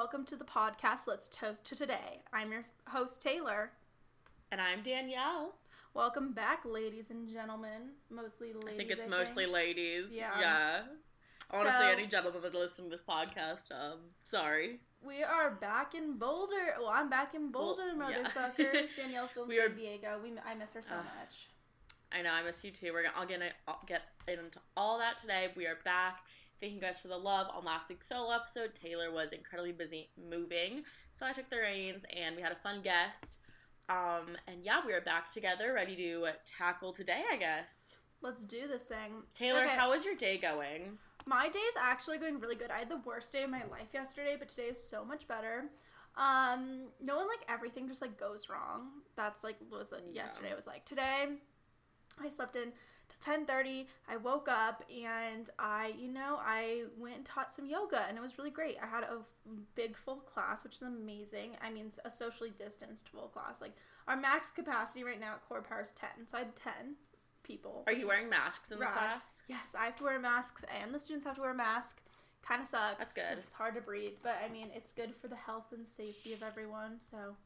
welcome to the podcast Let's Toast to Today. I'm your host, Taylor. And I'm Danielle. Welcome back, ladies and gentlemen. Mostly ladies. I think it's I mostly think. ladies. Yeah. Yeah. Honestly, so, any gentlemen that listen to this podcast, um, sorry. We are back in Boulder. Well, I'm back in Boulder, well, motherfuckers. Yeah. Danielle's still in San Diego. We, I miss her so uh, much. I know, I miss you too. We're gonna, I'll get, I'll get into all that today. We are back. Thank you guys for the love on last week's solo episode. Taylor was incredibly busy moving, so I took the reins and we had a fun guest. Um, and yeah, we are back together, ready to tackle today, I guess. Let's do this thing. Taylor, okay. how was your day going? My day is actually going really good. I had the worst day of my life yesterday, but today is so much better. Um, no one like everything just like goes wrong. That's like was like, yeah. yesterday was like today. I slept in to 10:30. I woke up and I, you know, I went and taught some yoga and it was really great. I had a big full class, which is amazing. I mean, a socially distanced full class. Like our max capacity right now at Core Power is 10. So I had 10 people. Are you wearing masks in rad. the class? Yes, I have to wear masks and the students have to wear a mask. Kind of sucks. That's good. It's hard to breathe, but I mean, it's good for the health and safety of everyone. So.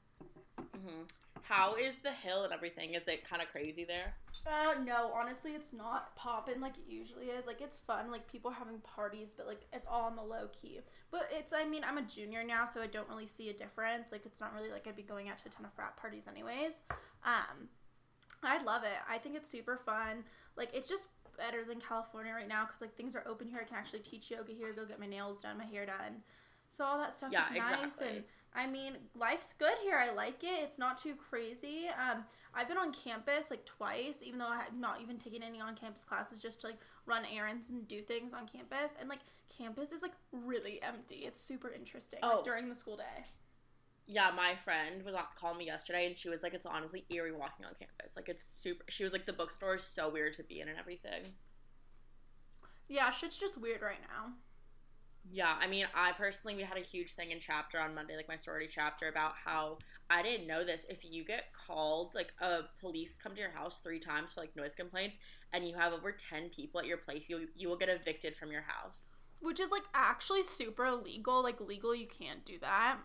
hmm how is the hill and everything? Is it kind of crazy there? Uh, no, honestly, it's not popping like it usually is. Like, it's fun. Like, people are having parties, but like, it's all on the low key. But it's, I mean, I'm a junior now, so I don't really see a difference. Like, it's not really like I'd be going out to a ton of frat parties, anyways. Um, I love it. I think it's super fun. Like, it's just better than California right now because like things are open here. I can actually teach yoga here, go get my nails done, my hair done. So all that stuff yeah, is nice exactly. and I mean, life's good here. I like it. It's not too crazy. Um, I've been on campus like twice, even though I have not even taken any on campus classes, just to like run errands and do things on campus. And like campus is like really empty. It's super interesting oh. like, during the school day. Yeah, my friend was on calling me yesterday, and she was like, "It's honestly eerie walking on campus. Like, it's super." She was like, "The bookstore is so weird to be in and everything." Yeah, shit's just weird right now. Yeah, I mean, I personally, we had a huge thing in chapter on Monday, like my sorority chapter, about how I didn't know this. If you get called, like a police come to your house three times for like noise complaints, and you have over ten people at your place, you you will get evicted from your house. Which is like actually super illegal. Like legally, you can't do that.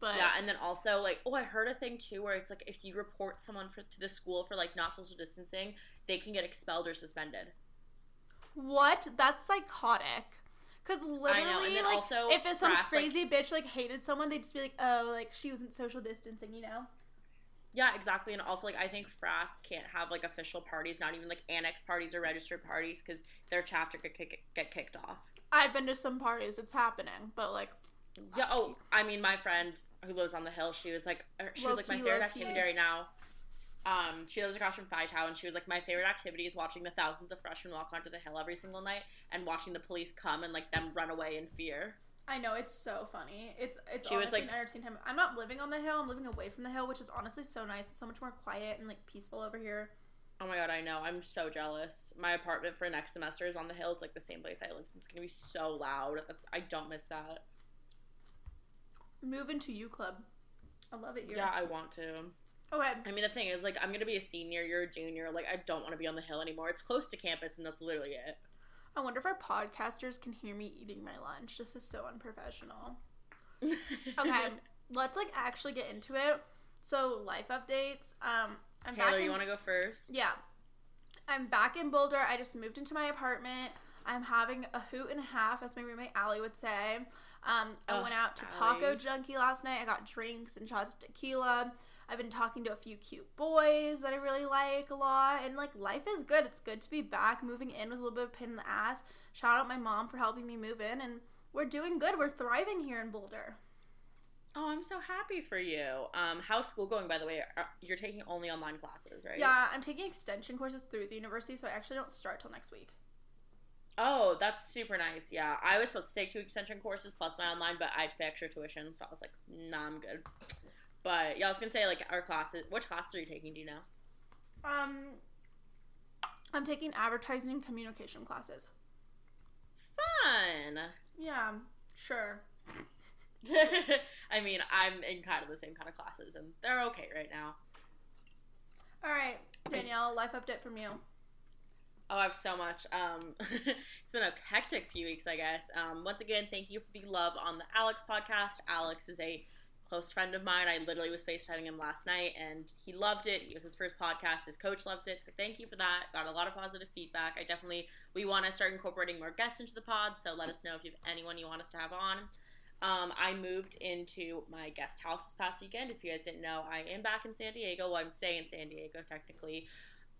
But yeah, and then also like, oh, I heard a thing too where it's like if you report someone for, to the school for like not social distancing, they can get expelled or suspended. What? That's psychotic. Because literally, like, if it's some crazy like, bitch like hated someone, they'd just be like, "Oh, like she wasn't social distancing," you know? Yeah, exactly. And also, like, I think frats can't have like official parties, not even like annex parties or registered parties, because their chapter could kick, get kicked off. I've been to some parties; it's happening, but like. Yeah. Oh, I mean, my friend who lives on the hill, she was like, er, she was like my favorite activity right now um, she lives across from Phi Tau, and she was like, my favorite activity is watching the thousands of freshmen walk onto the hill every single night and watching the police come and like them run away in fear. I know it's so funny. It's it's she was like an entertaining time. I'm not living on the hill. I'm living away from the hill, which is honestly so nice. It's so much more quiet and like peaceful over here. Oh my god, I know. I'm so jealous. My apartment for next semester is on the hill. It's like the same place I live. It's gonna be so loud. That's I don't miss that. Move into U Club. I love it here. Yeah, I want to. Okay. I mean, the thing is, like, I'm gonna be a senior. You're a junior. Like, I don't want to be on the hill anymore. It's close to campus, and that's literally it. I wonder if our podcasters can hear me eating my lunch. This is so unprofessional. okay, let's like actually get into it. So, life updates. Um, I'm Taylor, back in, you want to go first? Yeah, I'm back in Boulder. I just moved into my apartment. I'm having a hoot and a half, as my roommate Allie would say. Um, I oh, went out to Allie. Taco Junkie last night. I got drinks and shots of tequila. I've been talking to a few cute boys that I really like a lot. And like life is good. It's good to be back. Moving in was a little bit of a pain in the ass. Shout out my mom for helping me move in and we're doing good. We're thriving here in Boulder. Oh, I'm so happy for you. Um, how's school going, by the way? You're taking only online classes, right? Yeah, I'm taking extension courses through the university, so I actually don't start till next week. Oh, that's super nice. Yeah, I was supposed to take two extension courses plus my online, but I had to pay extra tuition, so I was like, nah, I'm good. But yeah, I was gonna say like our classes. Which classes are you taking? Do you know? Um, I'm taking advertising and communication classes. Fun. Yeah, sure. I mean, I'm in kind of the same kind of classes, and they're okay right now. All right, Danielle, life update from you. Oh, I have so much. Um, it's been a hectic few weeks, I guess. Um, once again, thank you for the love on the Alex podcast. Alex is a close friend of mine. I literally was FaceTiming him last night and he loved it. It was his first podcast. His coach loved it. So thank you for that. Got a lot of positive feedback. I definitely, we want to start incorporating more guests into the pod. So let us know if you have anyone you want us to have on. Um, I moved into my guest house this past weekend. If you guys didn't know, I am back in San Diego. Well, I'm staying in San Diego technically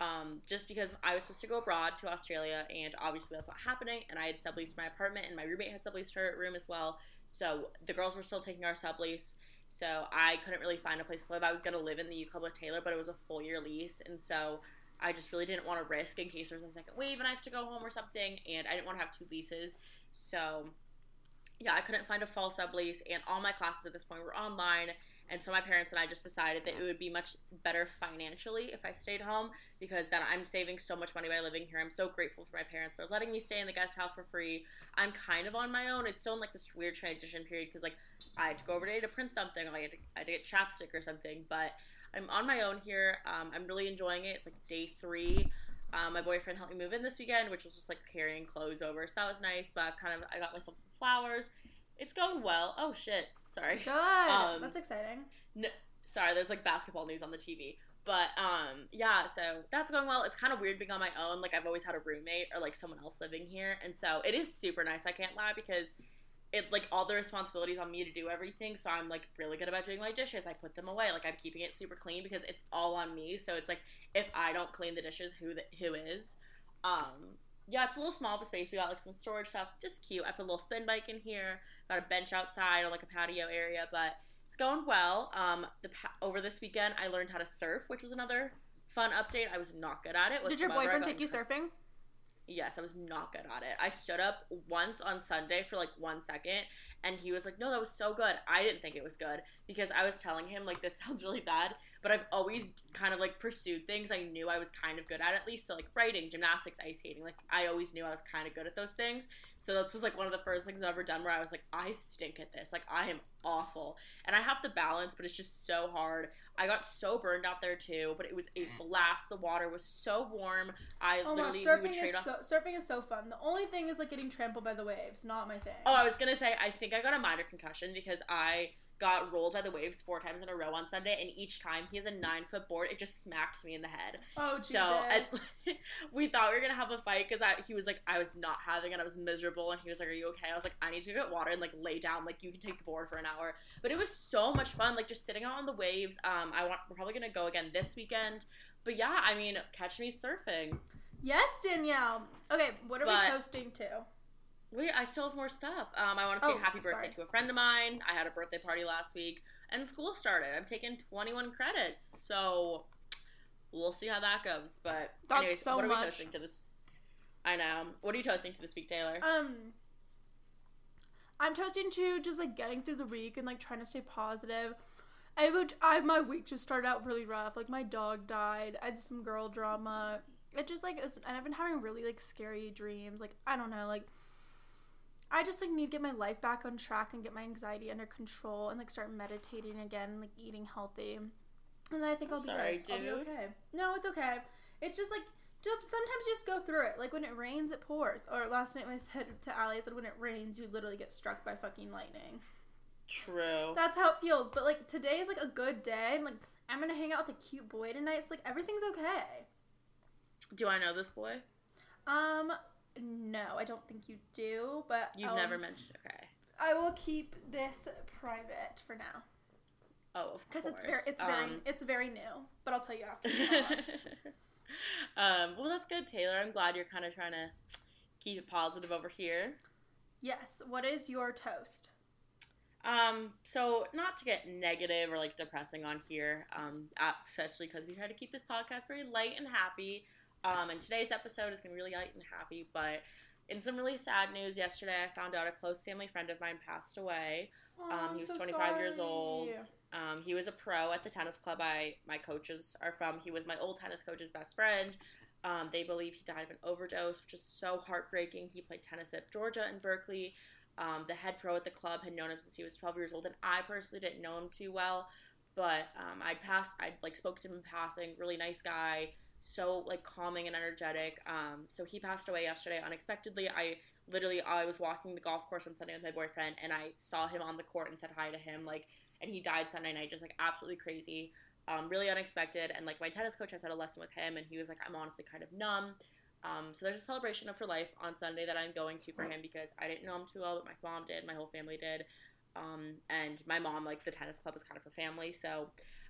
um, just because I was supposed to go abroad to Australia, and obviously that's not happening. And I had subleased my apartment, and my roommate had subleased her room as well. So the girls were still taking our sublease. So I couldn't really find a place to live. I was gonna live in the U Club with Taylor, but it was a full year lease, and so I just really didn't want to risk in case there's a second wave and I have to go home or something. And I didn't want to have two leases, so yeah, I couldn't find a fall sublease, and all my classes at this point were online. And so my parents and I just decided that it would be much better financially if I stayed home because then I'm saving so much money by living here. I'm so grateful for my parents. They're letting me stay in the guest house for free. I'm kind of on my own. It's still in like this weird transition period because like I had to go over today to print something. Or I had to, I had to get chapstick or something. But I'm on my own here. Um, I'm really enjoying it. It's like day three. Um, my boyfriend helped me move in this weekend, which was just like carrying clothes over, so that was nice. But kind of, I got myself some flowers. It's going well. Oh shit! Sorry. Good. Um, That's exciting. No, sorry, there's like basketball news on the TV. But um, yeah, so that's going well. It's kind of weird being on my own. Like I've always had a roommate or like someone else living here, and so it is super nice. I can't lie because it like all the responsibilities on me to do everything. So I'm like really good about doing my dishes. I put them away. Like I'm keeping it super clean because it's all on me. So it's like if I don't clean the dishes, who the, who is? Um, yeah, it's a little small of a space. We got like some storage stuff, just cute. I put a little spin bike in here. Got a bench outside or like a patio area, but it's going well. Um, the pa- over this weekend, I learned how to surf, which was another fun update. I was not good at it. Did your boyfriend take you in- surfing? Yes, I was not good at it. I stood up once on Sunday for like one second, and he was like, "No, that was so good." I didn't think it was good because I was telling him like this sounds really bad, but I've always kind of like pursued things I knew I was kind of good at at least. So like writing, gymnastics, ice skating, like I always knew I was kind of good at those things. So this was like one of the first things I've ever done where I was like, I stink at this. Like I am awful, and I have the balance, but it's just so hard. I got so burned out there too, but it was a mm. blast. The water was so warm. I Oh my gosh, literally we would surfing trade is off. so, surfing is so fun. The only thing is like getting trampled by the waves. Not my thing. Oh, I was gonna say, I think I got a minor concussion because I got rolled by the waves four times in a row on Sunday, and each time he has a nine foot board, it just smacked me in the head. Oh, Jesus. So we thought we were gonna have a fight because he was like, I was not having it, I was miserable, and he was like, Are you okay? I was like, I need to get water and like lay down, like you can take the board for an hour. But it was so much fun, like just sitting out on the waves. Um, I want we're probably gonna go again this weekend. But yeah, I mean, catch me surfing. yes, Danielle. Okay, what are But- we toasting to? Wait, I still have more stuff. Um, I want to say Oh, happy birthday sorry. to a friend of mine. I had a birthday party last week, and school started. I'm taking 21 credits, so we'll see how that goes. But That's anyways, so what are much. we toasting to this? I know. What are you toasting to this week, Taylor? Um, I'm toasting to just like getting through the week and like trying to stay positive. I would. I my week just started out really rough. Like my dog died. I had some girl drama. It just like, it was, and I've been having really like scary dreams. Like I don't know. Like I just like need to get my life back on track and get my anxiety under control and like start meditating again and like eating healthy. And then I think I'll be Sorry, good. I'll be okay. No, it's okay. It's just like sometimes you just go through it. Like when it rains, it pours. Or last night I said to Allie, I said when it rains, you literally get struck by fucking lightning. True. That's how it feels. But like today is like a good day, and like I'm gonna hang out with a cute boy tonight. It's like everything's okay. Do I know this boy? Um, no, I don't think you do. But You've um, never mentioned. Okay. I will keep this private for now Oh, of course. because it's very, it's very, Um, it's very new. But I'll tell you after. we go on. um, well, that's good, Taylor. I'm glad you're kind of trying to keep it positive over here. yes. What is your toast? Um, so not to get negative or like depressing on here, um, especially because we try to keep this podcast very light and happy. Um, and today's episode is gonna be really light and happy, but in some really sad news, yesterday I found out a close family friend of mine passed away. Oh, Um, he was so 25 years old. Um, he was a pro at the tennis club I my coaches are from. He was my old tennis coach's best friend. Um, they believe he died of an overdose, which is so heartbreaking. He played tennis at Georgia and Berkeley. Um, the head pro at the club had known him since he was 12 years old, and I personally didn't know him too well. But um, I passed, I like spoke to him in passing. Really nice guy. So like calming and energetic. Um, so he passed away yesterday unexpectedly. I literally I was walking the golf course on Sunday with my boyfriend and I saw him on the court and said hi to him like and he died Sunday night just like absolutely crazy. Um, really unexpected and like my tennis coach has had a lesson with him and he was like I'm honestly kind of numb. Um, so there's a celebration of for life on Sunday that I'm going to for him because I didn't know him too well, but my mom did, my whole family did, um, and my mom like the tennis club is kind of a family, so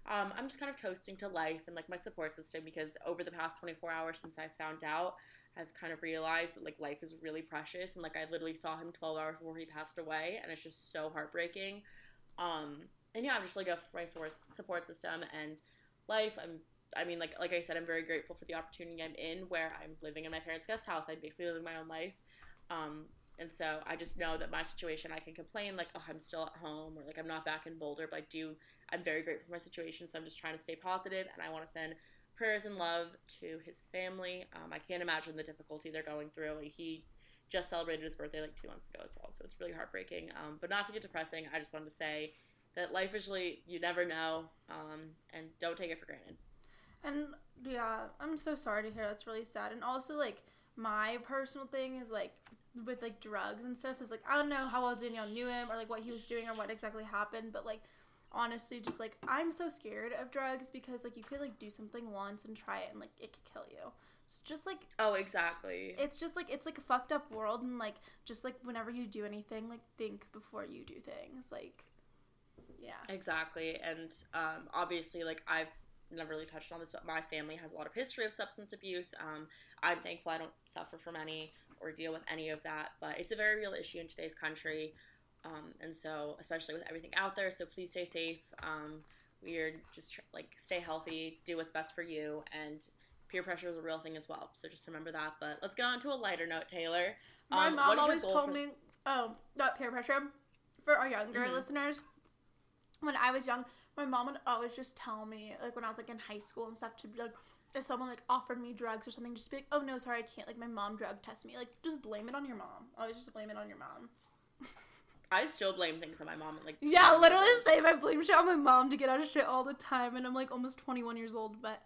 um, I'm just kind of toasting to life and like my support system because over the past 24 hours since I found out, I've kind of realized that like life is really precious and like I literally saw him 12 hours before he passed away and it's just so heartbreaking. Um, and yeah, I'm just like a my source support system and life. I'm I mean like like I said, I'm very grateful for the opportunity I'm in where I'm living in my parents' guest house. I basically live my own life. Um, and so I just know that my situation, I can complain like, oh, I'm still at home or like I'm not back in Boulder, but I do, I'm very grateful for my situation. So I'm just trying to stay positive and I want to send prayers and love to his family. Um, I can't imagine the difficulty they're going through. He just celebrated his birthday like two months ago as well, so it's really heartbreaking. Um, but not to get depressing, I just wanted to say that life is really, you never know, um, and don't take it for granted. And yeah, I'm so sorry to hear. That's really sad. And also, like, my personal thing is like with like drugs and stuff is like I don't know how well Danielle knew him or like what he was doing or what exactly happened, but like honestly just like I'm so scared of drugs because like you could like do something once and try it and like it could kill you. It's just like Oh, exactly. It's just like it's like a fucked up world and like just like whenever you do anything, like think before you do things. Like yeah. Exactly. And um obviously like I've never really touched on this, but my family has a lot of history of substance abuse. Um, I'm thankful I don't suffer from any or deal with any of that, but it's a very real issue in today's country. Um, and so, especially with everything out there, so please stay safe. Um, we're just like stay healthy, do what's best for you, and peer pressure is a real thing as well. So just remember that. But let's get on to a lighter note, Taylor. My Um, mom what is your always told for- me, oh, not peer pressure. For our younger Mhm. listeners, when I was young, my mom would always just tell me, like when I was like in high school and stuff, to be like, if someone like offered me drugs or something, just be like, oh no, sorry, I can't. Like my mom drug test me. Like just blame it on your mom. Always just blame it on your mom. I still blame things on my mom. Like Yeah, literally the same. I blame shit on my mom to get out of shit all the time, and I'm like almost 21 years old, but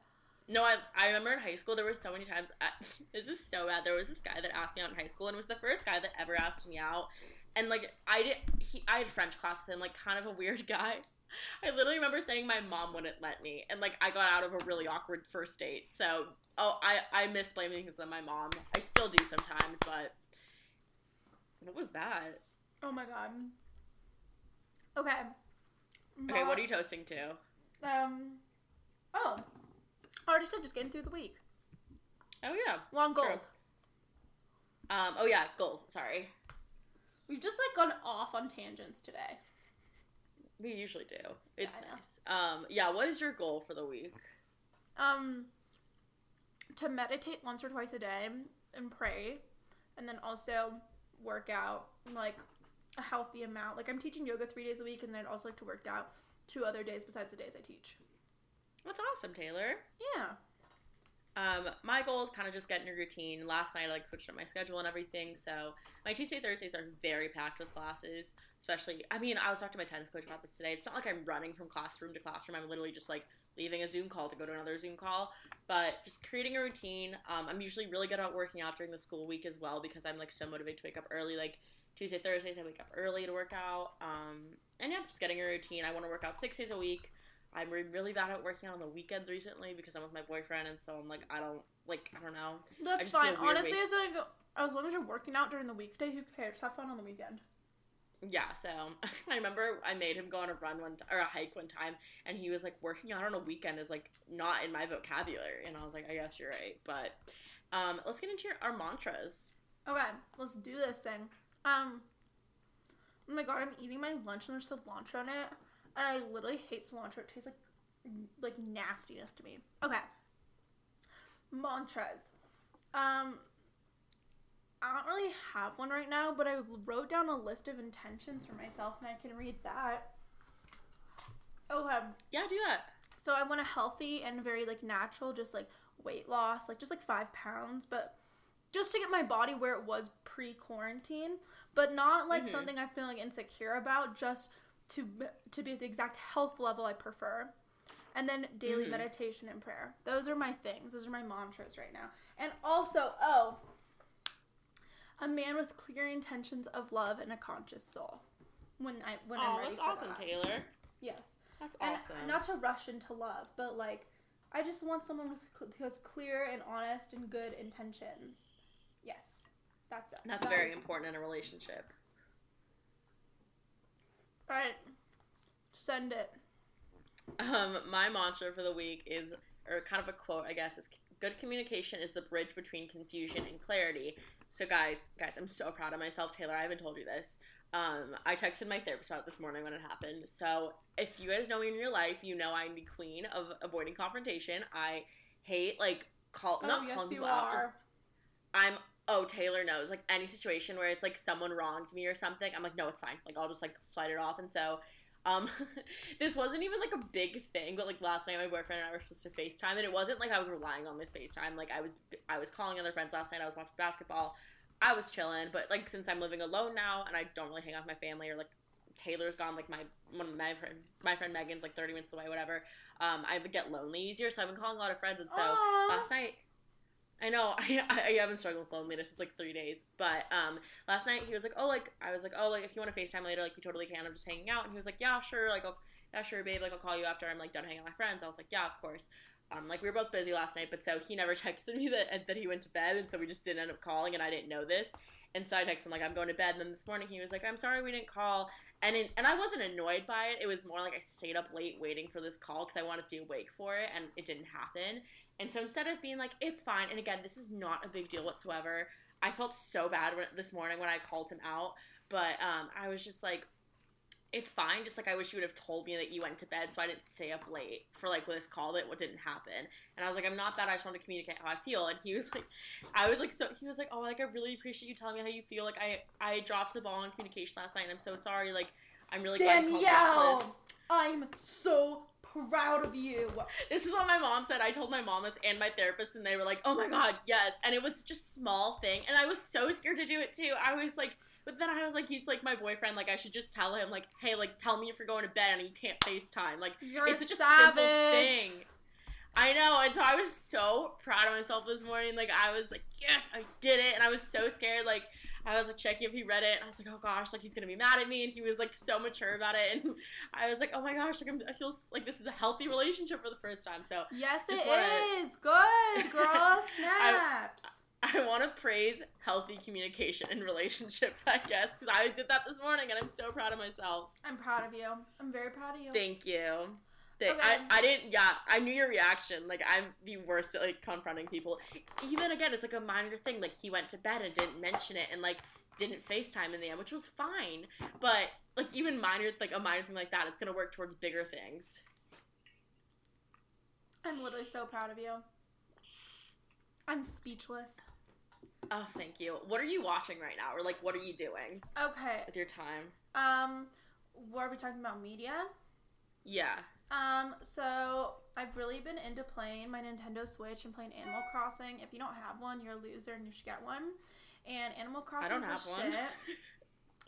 No, I, I remember in high school there were so many times. I, this is so bad. There was this guy that asked me out in high school, and it was the first guy that ever asked me out. And like I did, he, I had French class with him, like kind of a weird guy. I literally remember saying my mom wouldn't let me, and like I got out of a really awkward first date. So oh, I I miss blaming things on my mom. I still do sometimes, but what was that? oh my god. Okay. Okay, what are you toasting to? Um. Oh, I already said just getting through the week. Oh yeah. Long True. goals. Um. Oh yeah. Goals. Sorry. We've just like gone off on tangents today. We usually do. It's know. nice. Um. Yeah. What is your goal for the week? Um, to meditate once or twice a day and pray, and then also work out like a healthy amount. Like I'm teaching yoga three days a week, and then I'd also like to work out two other days besides the days I teach. That's awesome, Taylor. Yeah. Um, my goal is kind of just getting a routine. Last night I like switched up my schedule and everything, so my Tuesday Thursdays are very packed with classes. Especially, I mean, I was talking to my tennis coach about this today. It's not like I'm running from classroom to classroom. I'm literally just like leaving a Zoom call to go to another Zoom call. But just creating a routine. Um, I'm usually really good at working out during the school week as well because I'm like so motivated to wake up early. Like Tuesday Thursdays I wake up early to work out. Um, and yeah, just getting a routine. I want to work out six days a week. I'm really bad at working out on the weekends recently because I'm with my boyfriend, and so I'm like, I don't like, I don't know. That's fine. Honestly, wait- as like as long as you're working out during the weekday, who cares? Have fun on the weekend. Yeah, so I remember I made him go on a run one t- or a hike one time, and he was like, working out on a weekend is like not in my vocabulary, and I was like, I guess you're right. But um, let's get into your, our mantras. Okay, let's do this thing. Um, oh my god, I'm eating my lunch and there's cilantro in it, and I literally hate cilantro. It tastes like like nastiness to me. Okay, mantras. Um, I don't really have one right now, but I wrote down a list of intentions for myself, and I can read that. Okay, Yeah, do that. so I want a healthy and very like natural, just like weight loss, like just like five pounds, but just to get my body where it was pre-quarantine, but not like Mhm. something I feel like insecure about, just to to be at the exact health level I prefer. and then daily Mhm. meditation and prayer. Those are my things. Those are my mantras right now. And also, oh, a man with clear intentions of love and a conscious soul. When I when I'm Oh, ready that's for awesome, that. Taylor. Yes, That's and awesome. not to rush into love, but like I just want someone with who has clear and honest and good intentions. Yes, that's it. That's That very is- important in a relationship. All right, send it. Um, my mantra for the week is, or kind of a quote, I guess, is good communication is the bridge between confusion and clarity. So, guys, guys, I'm so proud of myself, Taylor. I haven't told you this. Um, I texted my therapist about it this morning when it happened. So, if you guys know me in real life, you know I'm the queen of avoiding confrontation. I hate like call Oh, not yes, calling you people out. Just. I'm oh Taylor knows like any situation where it's like someone wronged me or something. I'm like no, it's fine. Like I'll just like slide it off. And so, um, this wasn't even like a big thing. But like last night, my boyfriend and I were supposed to Facetime, and it wasn't like I was relying on this Facetime. Like I was I was calling other friends last night. I was watching basketball. I was chilling. But like since I'm living alone now and I don't really hang out with my family or like. Taylor's gone, like my one of my friend, my friend Megan's like thirty minutes away, whatever. Um, I get lonely easier, so I've been calling a lot of friends, and so Aw. last night I know I, I haven't struggled with loneliness. It's like three days, but um, last night he was like, oh, like I was like, oh, like if you want to Facetime later, like we totally can. I'm just hanging out, and he was like, yeah, sure, like I'll, yeah, sure, babe, like I'll call you after I'm like done hanging out with my friends. I was like, yeah, of course. Um, like we were both busy last night, but so he never texted me that that he went to bed, and so we just didn't end up calling, and I didn't know this. And so I texted him like I'm going to bed. And then this morning he was like, I'm sorry we didn't call. And and I wasn't annoyed by it. It was more like I stayed up late waiting for this call because I wanted to be awake for it, and it didn't happen. And so instead of being like, it's fine, and again, this is not a big deal whatsoever. I felt so bad when, this morning when I called him out, but um, I was just like, it's fine. Just like I wish you would have told me that you went to bed, so I didn't stay up late for like this call that what didn't happen. And I was like, I'm not that. I just want to communicate how I feel. And he was like, I was like, so he was like, oh, like I really appreciate you telling me how you feel. Like I I dropped the ball on communication last night, and I'm so sorry. Like I'm really glad you called me out for Danielle, this. I'm so proud of you. This is what my mom said. I told my mom this and my therapist, and they were like, "Oh my god, yes!" And it was just small thing, and I was so scared to do it too. I was like, but then I was like, he's like my boyfriend. Like I should just tell him, like, hey, like tell me if you're going to bed and you can't Facetime. Like You're it's a such a savage. simple thing. I know, and so I was so proud of myself this morning. Like I was like, yes, I did it, and I was so scared. Like I was like checking if he read it, and I was like, oh gosh, like he's gonna be mad at me, and he was like so mature about it, and I was like, oh my gosh, like I'm, I feel like this is a healthy relationship for the first time. So Yes, it wanna- is. Good, girl. Snaps. I want to praise healthy communication in relationships, I guess, because I did that this morning, and I'm so proud of myself. I'm proud of you. I'm very proud of you. Thank you. Thank- Okay. I, I didn't, yeah, I knew your reaction. Like, I'm the worst at, like, confronting people. Even, again, it's, like, a minor thing. Like, he went to bed and didn't mention it and, like, didn't FaceTime in the end, which was fine. But, like, even minor, like, a minor thing like that, it's to work towards bigger things. I'm literally so proud of you. I'm speechless. Oh, thank you. What are you watching right now? Or, like, what are you doing Okay. with your time? Um, what are we talking about? Media. Yeah. Um, so I've really been into playing my Nintendo Switch and playing Animal Crossing. If you don't have one, you're a loser and you should get one. And Animal Crossing don't is have one. shit.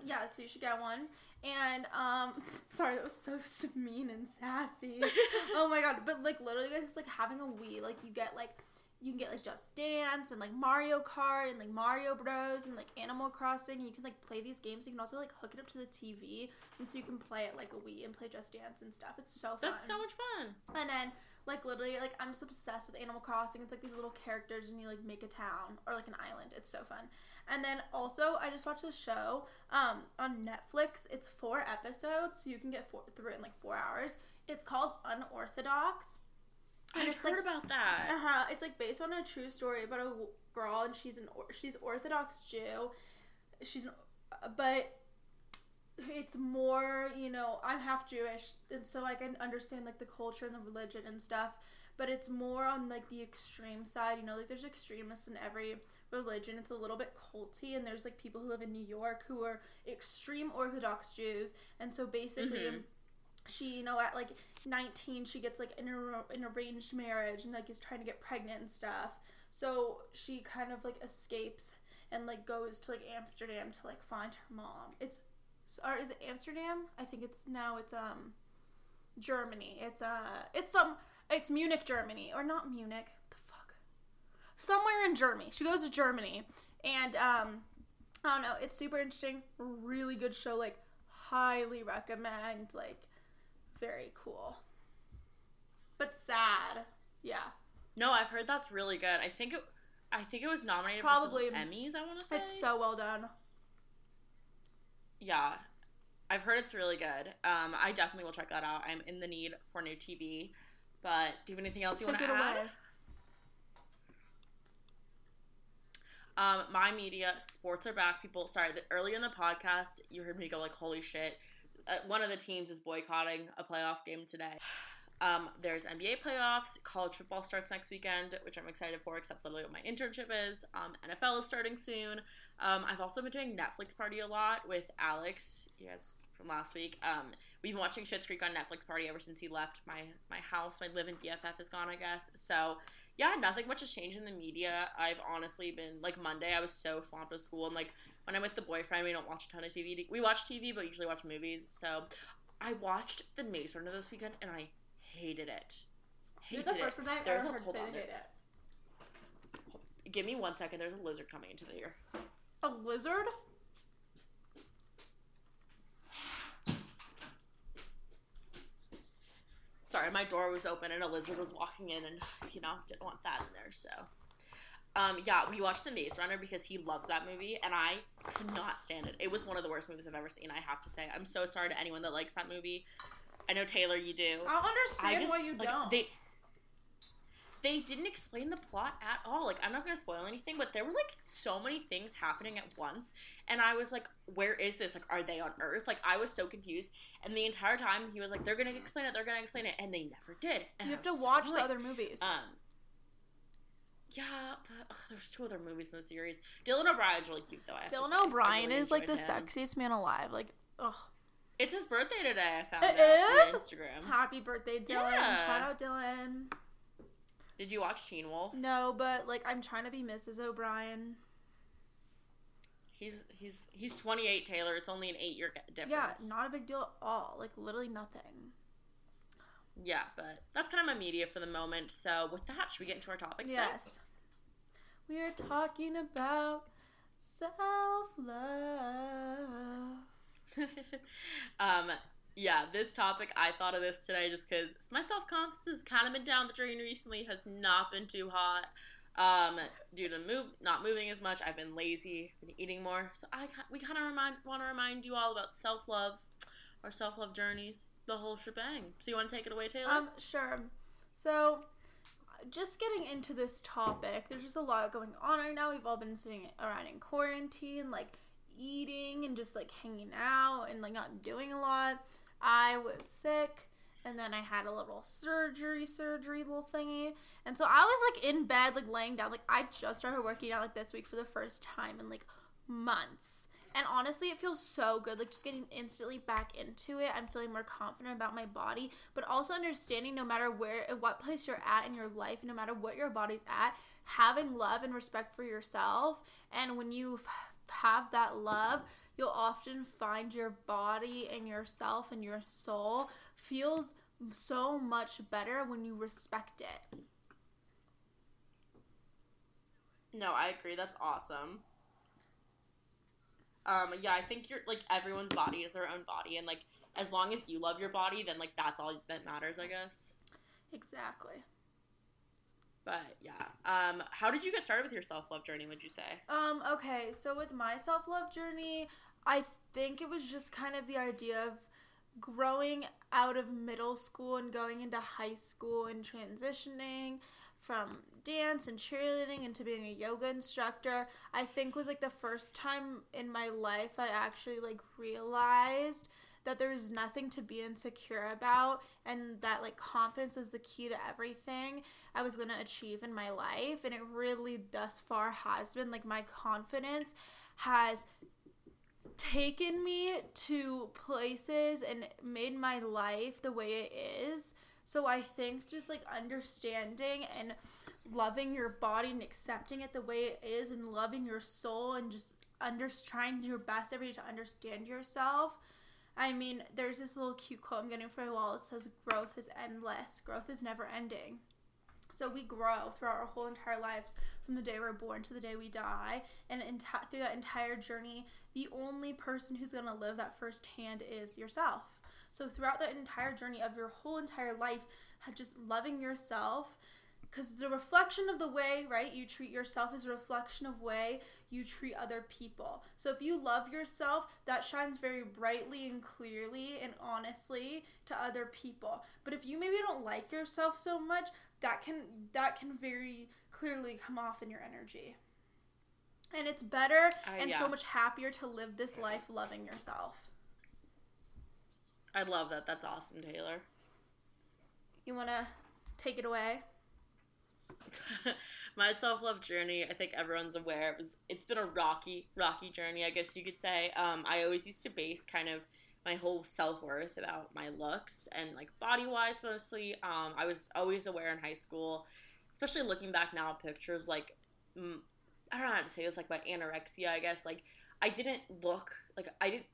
Yeah, so you should get one. And um, sorry, that was so mean and sassy. oh my god! But like literally, guys, it's like having a Wii. Like you get like you can get like Just Dance and like Mario Kart and like Mario Bros and like Animal Crossing. You can like play these games. You can also like hook it up to the TV, and so you can play it like a Wii and play Just Dance and stuff. It's so fun. That's so much fun. And then, like, literally, like, I'm just obsessed with Animal Crossing. It's like these little characters, and you, like, make a town or, like, an island. It's so fun. And then also, I just watched a show um, on Netflix. It's four episodes, so you can get four, through it in, like, four hours. It's called Unorthodox. And I've it's, heard like, about that. uh-huh, it's, like, based on a true story about a girl, and she's an or- she's Orthodox Jew. She's an, uh, but it's more, you know, I'm half Jewish, and so I can understand like the culture and the religion and stuff. But it's more on like the extreme side, you know, like there's extremists in every religion. It's a little bit culty, and there's like people who live in New York who are extreme Orthodox Jews, and so basically. Mhm. She, you know, at like 19, she gets like an, an arranged marriage and like is trying to get pregnant and stuff. So she kind of like escapes and like goes to like Amsterdam to like find her mom. It's or is it Amsterdam? I think it's now it's um Germany. It's uh it's some it's Munich, Germany, or not Munich. The fuck, somewhere in Germany. She goes to Germany, and um, I don't know. It's super interesting. Really good show. Like highly recommend. Like very cool, but sad. Yeah, No, I've heard that's really good. I think it. I think it was nominated Probably. for some Emmys. I want to say it's so well done. yeah. I've heard it's really good. Um, I definitely will check that out. I'm in the need for new TV. But do you have anything else you want to add? away. Um, my media sports are back. People, sorry, the, early in the podcast, you heard me go like, "Holy shit!" Uh, one of the teams is boycotting a playoff game today. Um, there's NBA playoffs. College football starts next weekend, which I'm excited for. Except literally what my internship is. Um, NFL is starting soon. Um, I've also been doing Netflix Party a lot with Alex. You guys from last week. Um, we've been watching Schitt's Creek on Netflix Party ever since he left my my house. My live-in BFF is gone, I guess. So yeah, nothing much has changed in the media. I've honestly been like Monday. I was so swamped with school, and like when I'm with the boyfriend, we don't watch a ton of TV. We watch TV, but usually watch movies. So I watched The Maze Runner this weekend, and I hated it. You're Hated the first person I've There's ever a heard on hate it. Give me one second. There's a lizard coming into the ear. A lizard? Sorry, my door was open and a lizard was walking in, and you know didn't want that in there. So, um, yeah, we watched The Maze Runner because he loves that movie, and I could not stand it. It was one of the worst movies I've ever seen. I have to say, I'm so sorry to anyone that likes that movie. I know Taylor, you do. I don't understand I just why you like, don't. They they didn't explain the plot at all. Like I'm not gonna spoil anything, but there were like so many things happening at once, and I was like, "Where is this? Like, are they on Earth?" Like I was so confused, and the entire time he was like, "They're gonna explain it. They're gonna explain it," and they never did. And you have to was so watch the other movies. Um. Yeah, but ugh, there's two other movies in the series. Dylan O'Brien's really cute though. I Dylan say. I O'Brien really is like the him. sexiest man alive. Like, ugh. It's his birthday today. I found It out on? Instagram. Happy birthday, Dylan. Yeah. Shout out Dylan. Did you watch Teen Wolf? No, but like I'm trying to be Mrs. O'Brien. He's he's he's 28, Taylor. It's only an eight year difference. Yeah, not a big deal at all. Like literally nothing. Yeah, but that's kind of my media for the moment. So with that, should we get into our topics? now? We are talking about self love. um, yeah, this topic I thought of this today just because my self confidence has kind of been down the drain recently. Has not been too hot. Um, due to move not moving as much, I've been lazy, been eating more. So I we kind of remind want to remind you all about self love, our self love journeys, the whole shebang. So you want to take it away, Taylor? Um, sure. So, just getting into this topic, there's just a lot going on right now. We've all been sitting around in quarantine, like eating and just like hanging out and like not doing a lot. I was sick and then I had a little surgery, surgery little thingy. And so I was like in bed, like laying down. Like I just started working out like this week for the first time in like months. And honestly, it feels so good. Like just getting instantly back into it. I'm feeling more confident about my body, but also understanding no matter where, what place you're at in your life, no matter what your body's at, having love and respect for yourself. And when you have that love, you'll often find your body and yourself and your soul feels so much better when you respect it. No, I agree. That's awesome. Um, yeah, I think you're like everyone's body is their own body, and like as long as you love your body, then like that's all that matters, I guess. Exactly. But yeah, um, how did you get started with your self love journey? Would you say? Um, okay, so with my self love journey, I think it was just kind of the idea of growing out of middle school and going into high school and transitioning from dance and cheerleading into being a yoga instructor. I think was like the first time in my life I actually like realized that there was nothing to be insecure about and that like confidence was the key to everything I was going to achieve in my life and it really thus far has been like my confidence has taken me to places and made my life the way it is. So I think just like understanding and loving your body and accepting it the way it is and loving your soul and just under trying your best every day to understand yourself. I mean, there's this little cute quote I'm getting from my wall. It says, "Growth is endless. Growth is never ending." So we grow throughout our whole entire lives, from the day we're born to the day we die, and through that entire journey, the only person who's gonna live that firsthand is yourself. So throughout the entire journey of your whole entire life, just loving yourself because the reflection of the way right you treat yourself is a reflection of way you treat other people. So if you love yourself that shines very brightly and clearly and honestly to other people. But if you maybe don't like yourself so much that can that can very clearly come off in your energy. And it's better I- and yeah. so much happier to live this life loving yourself I love that. That's awesome, Taylor. you want to take it away my self love journey, I think everyone's aware it was it's been a rocky, rocky journey, I guess you could say. Um, I always used to base kind of my whole self worth about my looks and like body wise mostly. Um, I was always aware in high school, especially looking back now at pictures, like I don't know how to say this, like my anorexia, I guess. Like I didn't look like I didn't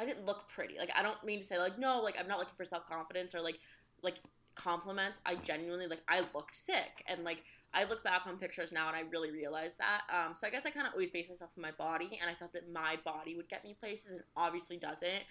I didn't look pretty. Like I don't mean to say like no, like I'm not looking for self confidence or like like compliments. I genuinely like I looked sick and like I look back on pictures now and I really realize that. Um, so I guess I kind of always base myself on my body, and I thought that my body would get me places, and obviously doesn't.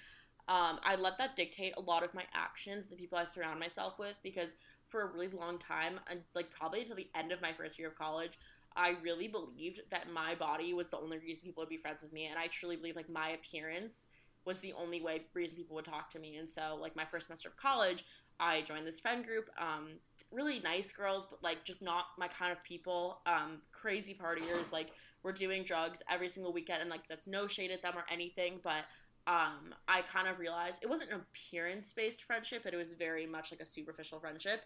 Um, I let that dictate a lot of my actions, the people I surround myself with, because for a really long time, and like probably until the end of my first year of college, I really believed that my body was the only reason people would be friends with me, and I truly believe like my appearance was the only way reason people would talk to me. And so, like my first semester of college, I joined this friend group. Um, really nice girls, but like just not my kind of people. Um, crazy partiers, like we're doing drugs every single weekend, and like that's no shade at them or anything, but um, I kind of realized it wasn't an appearance based friendship, but it was very much like a superficial friendship.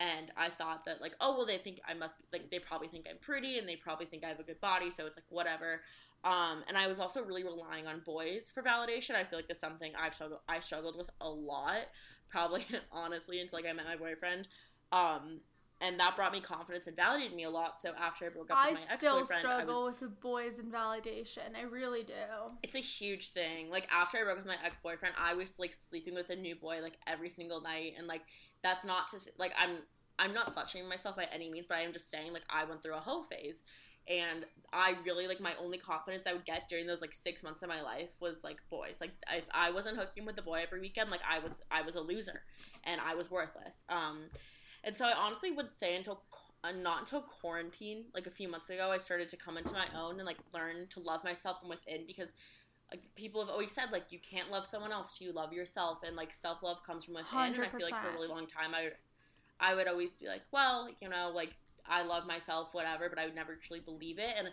And I thought that like, oh well, they think I must like they probably think I'm pretty, and they probably think I have a good body, so it's like whatever. Um, and I was also really relying on boys for validation. I feel like that's something I've struggled I struggled with a lot, probably honestly until like I met my boyfriend. Um, and that brought me confidence and validated me a lot. So after I broke up I with my still ex-boyfriend, I was struggle with the boys and validation. I really do. it's a huge thing. Like after I broke up with my ex boyfriend, I was like sleeping with a new boy like every single night, and like that's not to like I'm I'm not slut shaming myself by any means, but I am just saying like I went through a hoe phase, and I really like my only confidence I would get during those like six months of my life was like boys. Like I I wasn't hooking with the boy every weekend. Like I was I was a loser, and I was worthless. Um, and so I honestly would say until uh, not until quarantine, like a few months ago, I started to come into my own and like learn to love myself from within because like people have always said like you can't love someone else till you love yourself and like self love comes from within. And I feel like for a really long time I I would always be like, well, you know, like I love myself, whatever, but I would never truly believe it. And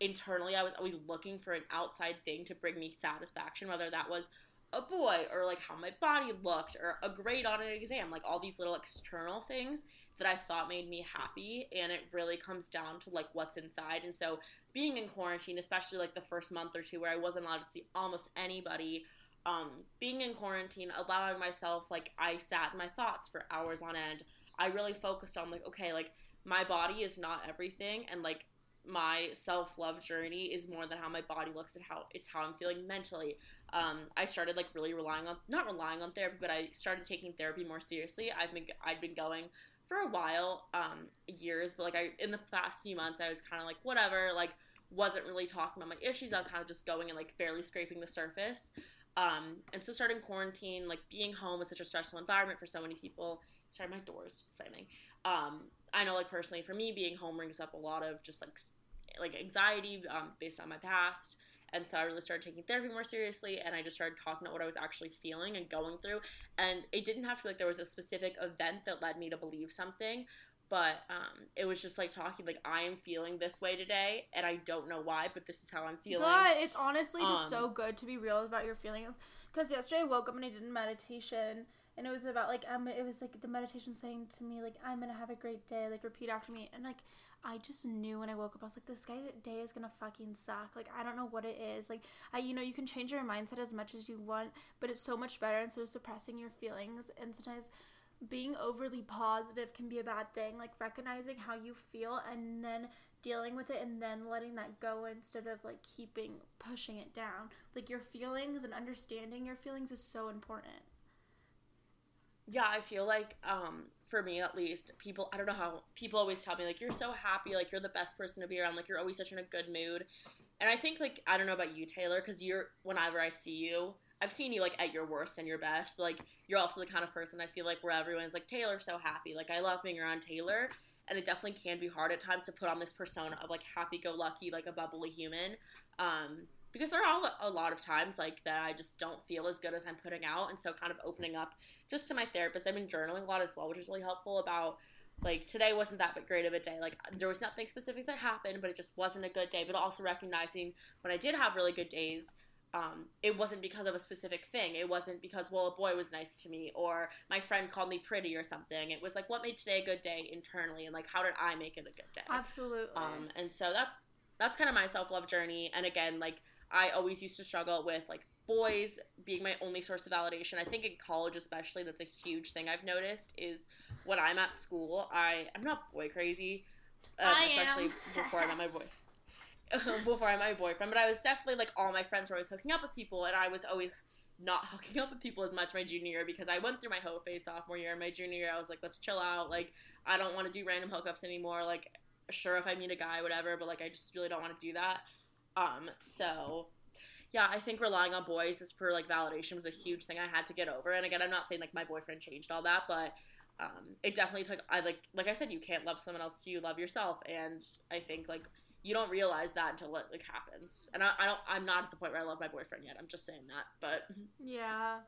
internally, I was always looking for an outside thing to bring me satisfaction, whether that was a boy or like how my body looked or a grade on an exam, like all these little external things that I thought made me happy. And it really comes down to like what's inside. And so being in quarantine, especially like the first month or two where I wasn't allowed to see almost anybody. Um, being in quarantine, allowing myself, like, I sat in my thoughts for hours on end. I really focused on, like, okay, like, my body is not everything, and, like, my self love journey is more than how my body looks and how it's how I'm feeling mentally. Um, I started like really relying on not relying on therapy, but I started taking therapy more seriously. I've been I'd been going for a while, um, years, but like I in the past few months, I was kind of like whatever, like wasn't really talking about my issues. I'm kind of just going and like barely scraping the surface. Um, and so starting quarantine, like being home is such a stressful environment for so many people. Sorry, my door's slamming. Um, I know, like personally, for me, being home brings up a lot of just like like anxiety um, based on my past. And so I really started taking therapy more seriously, and I just started talking about what I was actually feeling and going through. And it didn't have to be like there was a specific event that led me to believe something, but um, it was just like talking like I am feeling this way today, and I don't know why, but this is how I'm feeling. God, it's honestly just Um, so good to be real about your feelings. Because yesterday I woke up and I did meditation, and it was about like um, it was like the meditation saying to me like I'm gonna have a great day, like repeat after me, and like I just knew when I woke up I was like this guy day is gonna fucking suck. Like I don't know what it is. Like I you know you can change your mindset as much as you want, but it's so much better instead of suppressing your feelings. And sometimes being overly positive can be a bad thing. Like recognizing how you feel and then dealing with it and then letting that go instead of like keeping pushing it down. Like your feelings and understanding your feelings is so important. Yeah, I feel like um for me at least, people I don't know how people always tell me like you're so happy, like you're the best person to be around, like you're always such in a good mood. And I think like I don't know about you, Taylor, because you're whenever I see you, I've seen you like at your worst and your best, but like you're also the kind of person I feel like where everyone's like Taylor's so happy. Like I love being around Taylor, and it definitely can be hard at times to put on this persona of like happy-go-lucky, like a bubbly human. Um, because there are a lot of times like that I just don't feel as good as I'm putting out, and so kind of opening up just to my therapist. I've been journaling a lot as well, which is really helpful about like today wasn't that great of a day. Like there was nothing specific that happened, but it just wasn't a good day. But also recognizing when I did have really good days, um, it wasn't because of a specific thing. It wasn't because well a boy was nice to me or my friend called me pretty or something. It was like what made today a good day internally and like how did I make it a good day? Absolutely. Um, and so that that's kind of my self love journey. And again, like I always used to struggle with like boys being my only source of validation. I think in college especially that's a huge thing I've noticed is when I'm at school, I I'm not boy crazy. Uh, I especially before I met my boy. before I met my boyfriend, but I was definitely like all my friends were always hooking up with people, and I was always not hooking up with people as much my junior year because I went through my whole phase sophomore year. And my junior year, I was like, let's chill out. Like, I don't want to do random hookups anymore. Like, sure, if I meet a guy, whatever, but like, I just really don't want to do that. Um, so yeah, I think relying on boys is for like validation was a huge thing I had to get over. And again, I'm not saying like my boyfriend changed all that, but um, it definitely took. I like like I said, you can't love someone else till you love yourself, and I think like you don't realize that until it like happens. And I, I don't. I'm not at the point where I love my boyfriend yet. I'm just saying that, but yeah,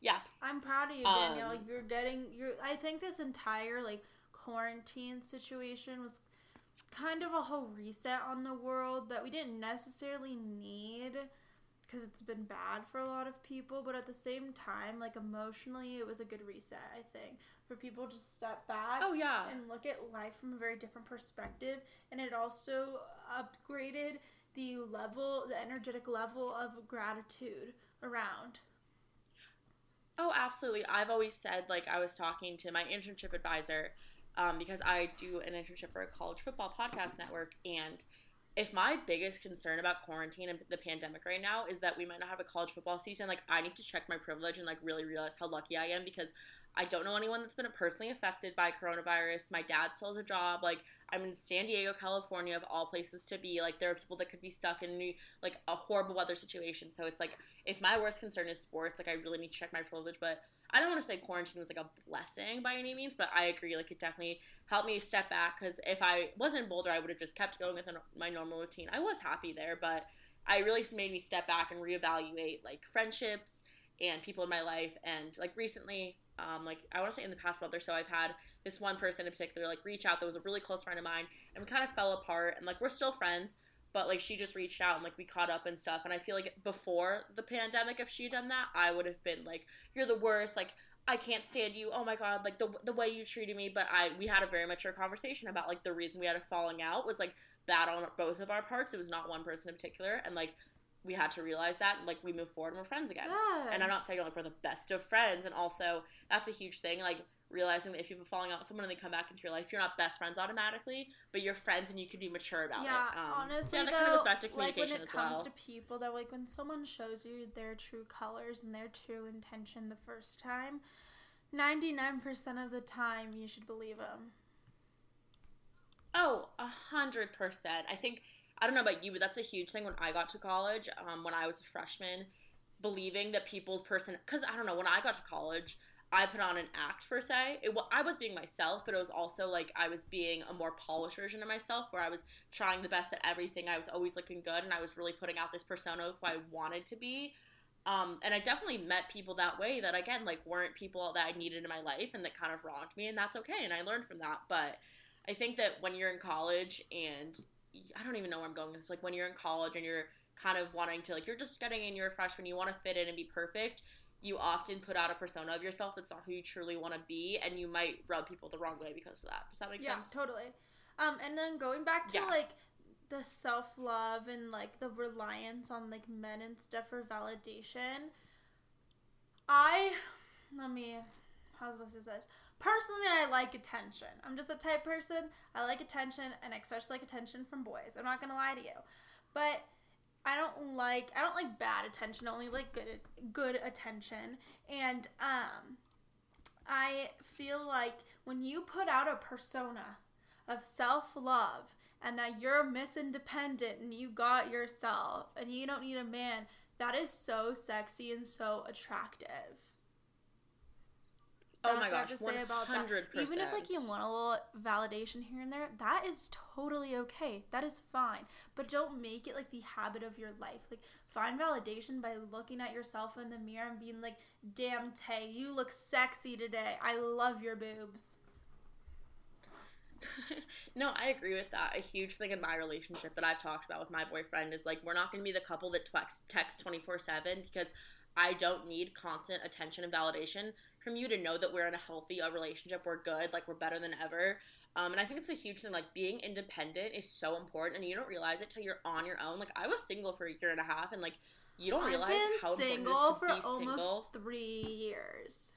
yeah. I'm proud of you, Danielle. Um, you're getting. You're. I think this entire like quarantine situation was kind of a whole reset on the world that we didn't necessarily need because it's been bad for a lot of people but at the same time like emotionally it was a good reset i think for people to step back oh yeah. and look at life from a very different perspective and it also upgraded the level the energetic level of gratitude around. Oh absolutely. I've always said like i was talking to my internship advisor um, because i do an internship for a college football podcast network and if my biggest concern about quarantine and the pandemic right now is that we might not have a college football season, like I need to check my privilege and like really realize how lucky I am because I don't know anyone that's been personally affected by coronavirus. My dad still has a job. Like I'm in San Diego, California, of all places to be. Like there are people that could be stuck in like a horrible weather situation. So it's like if my worst concern is sports, like I really need to check my privilege. But I don't want to say quarantine was like a blessing by any means, but I agree. Like it definitely helped me step back because if I wasn't Boulder, I would have just kept going with my normal routine. I was happy there, but I really made me step back and reevaluate like friendships and people in my life. And like recently, um, like I want to say in the past month or so, I've had this one person in particular like reach out that was a really close friend of mine, and we kind of fell apart. And like we're still friends, but like she just reached out and like we caught up and stuff. And I feel like before the pandemic, if she had done that, I would have been like, "You're the worst." Like I can't stand you. Oh my god, like the the way you treated me. But I we had a very mature conversation about like the reason we had a falling out was like bad on both of our parts. It was not one person in particular, and like we had to realize that and like we move forward and we're friends again. Yeah. And I'm not saying like we're the best of friends, and also that's a huge thing. Like realizing that if you have been falling out with someone and they come back into your life, you're not best friends automatically, but you're friends and you can be mature about yeah, it. Um, honestly, yeah, that though, kind of like when it as comes well. to people, that like when someone shows you their true colors and their true intention the first time, ninety nine percent of the time you should believe them. Oh, a hundred percent. I think I don't know about you, but that's a huge thing when I got to college. Um, when I was a freshman, believing that people's person because I don't know when I got to college. I put on an act per se. It, well, I was being myself, but it was also like I was being a more polished version of myself, where I was trying the best at everything. I was always looking good, and I was really putting out this persona of who I wanted to be. Um, and I definitely met people that way that again like weren't people that I needed in my life, and that kind of wronged me, and that's okay. And I learned from that. But I think that when you're in college and I don't even know where I'm going this. Like when you're in college and you're kind of wanting to like you're just getting in, you're a freshman, you want to fit in and be perfect. You often put out a persona of yourself that's not who you truly want to be, and you might rub people the wrong way because of that. Does that make yeah, sense? totally. Um, and then going back to Yeah. like the self love and like the reliance on like men and stuff for validation. I let me how was I supposed to say this? Personally, I like attention. I'm just a type person. I like attention, and I especially like attention from boys. I'm not gonna lie to you, but I don't like I don't like bad attention. I only like good good attention, and um, I feel like when you put out a persona of self love and that you're Miss Independent and you got yourself and you don't need a man, that is so sexy and so attractive. Oh my That's what I gosh, to say about that. hundred percent. Even if like you want a little validation here and there, that is totally okay. That is fine. But don't make it like the habit of your life. Like find validation by looking at yourself in the mirror and being like, "Damn, Tay, you look sexy today. I love your boobs." no, I agree with that. A huge thing in my relationship that I've talked about with my boyfriend is like we're not going to be the couple that text text twenty four seven because I don't need constant attention and validation from you to know that we're in a healthy uh, relationship. We're good, like we're better than ever. Um, and I think it's a huge thing. Like being independent is so important, and you don't realize it till you're on your own. Like I was single for a year and a half, and like you don't realize I've been how single it is to for almost single. three years.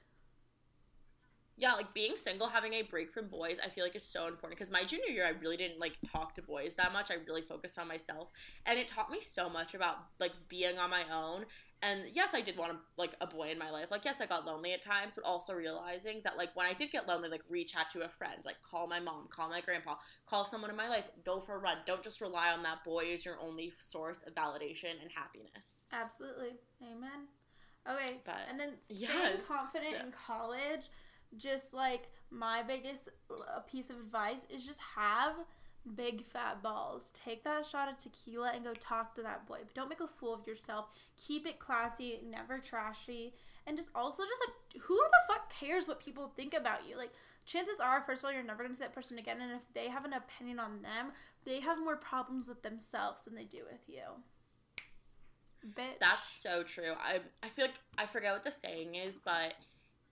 yeah, like being single, having a break from boys, I feel like is so important. Because my junior year, I really didn't like talk to boys that much. I really focused on myself, and it taught me so much about like being on my own. And yes, I did want a, like a boy in my life. Like yes, I got lonely at times, but also realizing that like when I did get lonely, like reach out to a friend, like call my mom, call my grandpa, call someone in my life, go for a run. Don't just rely on that boy as your only source of validation and happiness. Absolutely. Amen. Okay. But and then staying yes, confident so- in college, just like my biggest uh, piece of advice is just have big fat balls. Take that shot of tequila and go talk to that boy. But don't make a fool of yourself. Keep it classy, never trashy. And just also just like who the fuck cares what people think about you? Like chances are first of all you're never going to see that person again and if they have an opinion on them, they have more problems with themselves than they do with you. Bitch. That's so true. I I feel like I forget what the saying is, but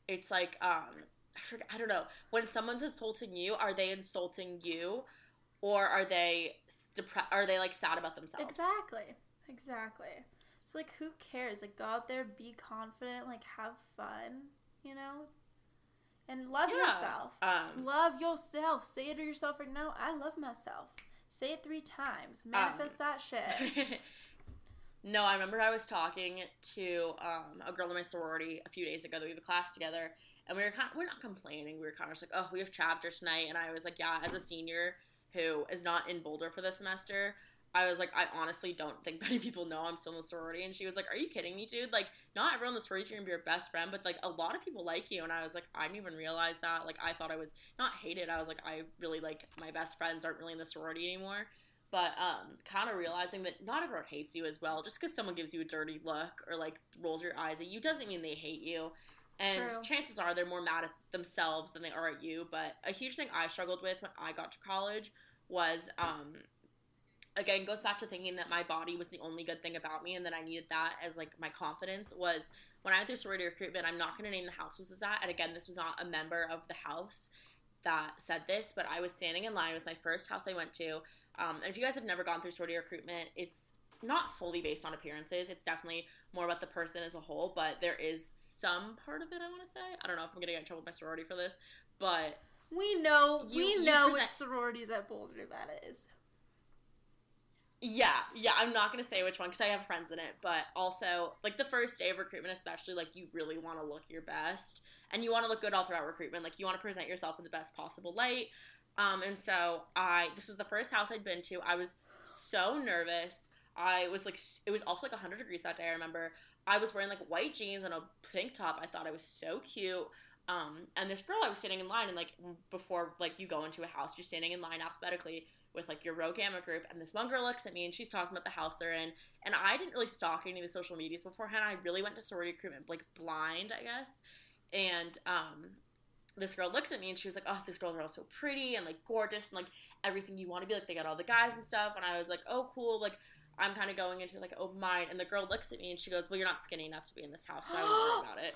it's like um I forget I don't know. When someone's insulting you, are they insulting you or are they depre- are they like sad about themselves? Exactly. Exactly. So like who cares? Like go out there, be confident, like have fun, you know? And love Yeah. yourself. Um Love yourself. Say it to yourself right now. I love myself. Say it three times. Manifest that shit. No, I remember I was talking to um, a girl in my sorority a few days ago that we have a class together, and we were kind of, we're not complaining. We were kind of just like, oh, we have chapter tonight, and I was like, yeah, as a senior who is not in Boulder for the semester, I was like, I honestly don't think many people know I'm still in the sorority, and she was like, are you kidding me, dude? Like, not everyone in the sorority is gonna be your best friend, but like a lot of people like you, and I was like, I didn't even realize that. Like, I thought I was not hated. I was like, I really like my best friends aren't really in the sorority anymore but um, kind of realizing that not everyone hates you as well. Just because someone gives you a dirty look or like rolls your eyes at you doesn't mean they hate you. And True. chances are they're more mad at themselves than they are at you. But a huge thing I struggled with when I got to college was, um, again, goes back to thinking that my body was the only good thing about me and that I needed that as like my confidence. Was when I went through sorority recruitment, I'm not going to name the house this is at. And again, this was not a member of the house that said this, but I was standing in line. It was my first house I went to. Um, and if you guys have never gone through sorority recruitment, it's not fully based on appearances. It's definitely more about the person as a whole, but there is some part of it I want to say. I don't know if I'm going to get in trouble with my sorority for this, but we know You- we you know present- which sororities at Boulder that is. yeah, yeah, I'm not going to say which one because I have friends in it, but also, like, the first day of recruitment, especially, like, you really want to look your best and you want to look good all throughout recruitment. Like, you want to present yourself in the best possible light. Um, and so I, this was the first house I'd been to. I was so nervous. I was like, it was also like 100 degrees that day. I remember I was wearing like white jeans and a pink top. I thought I was so cute. Um, and this girl, I was standing in line, and like before, like you go into a house, you're standing in line alphabetically with like your Rho Gamma group. And this one girl looks at me, and she's talking about the house they're in. And I didn't really stalk any of the social medias beforehand. I really went to sorority recruitment like blind, I guess. And um, this girl looks at me and she was like, "Oh, this girls are all so pretty and like gorgeous and like everything you want to be like. They got all the guys and stuff." And I was like, "Oh, cool." Like I'm kind of going into like open mind. And the girl looks at me and she goes, "Well, you're not skinny enough to be in this house, so I won't worry about it."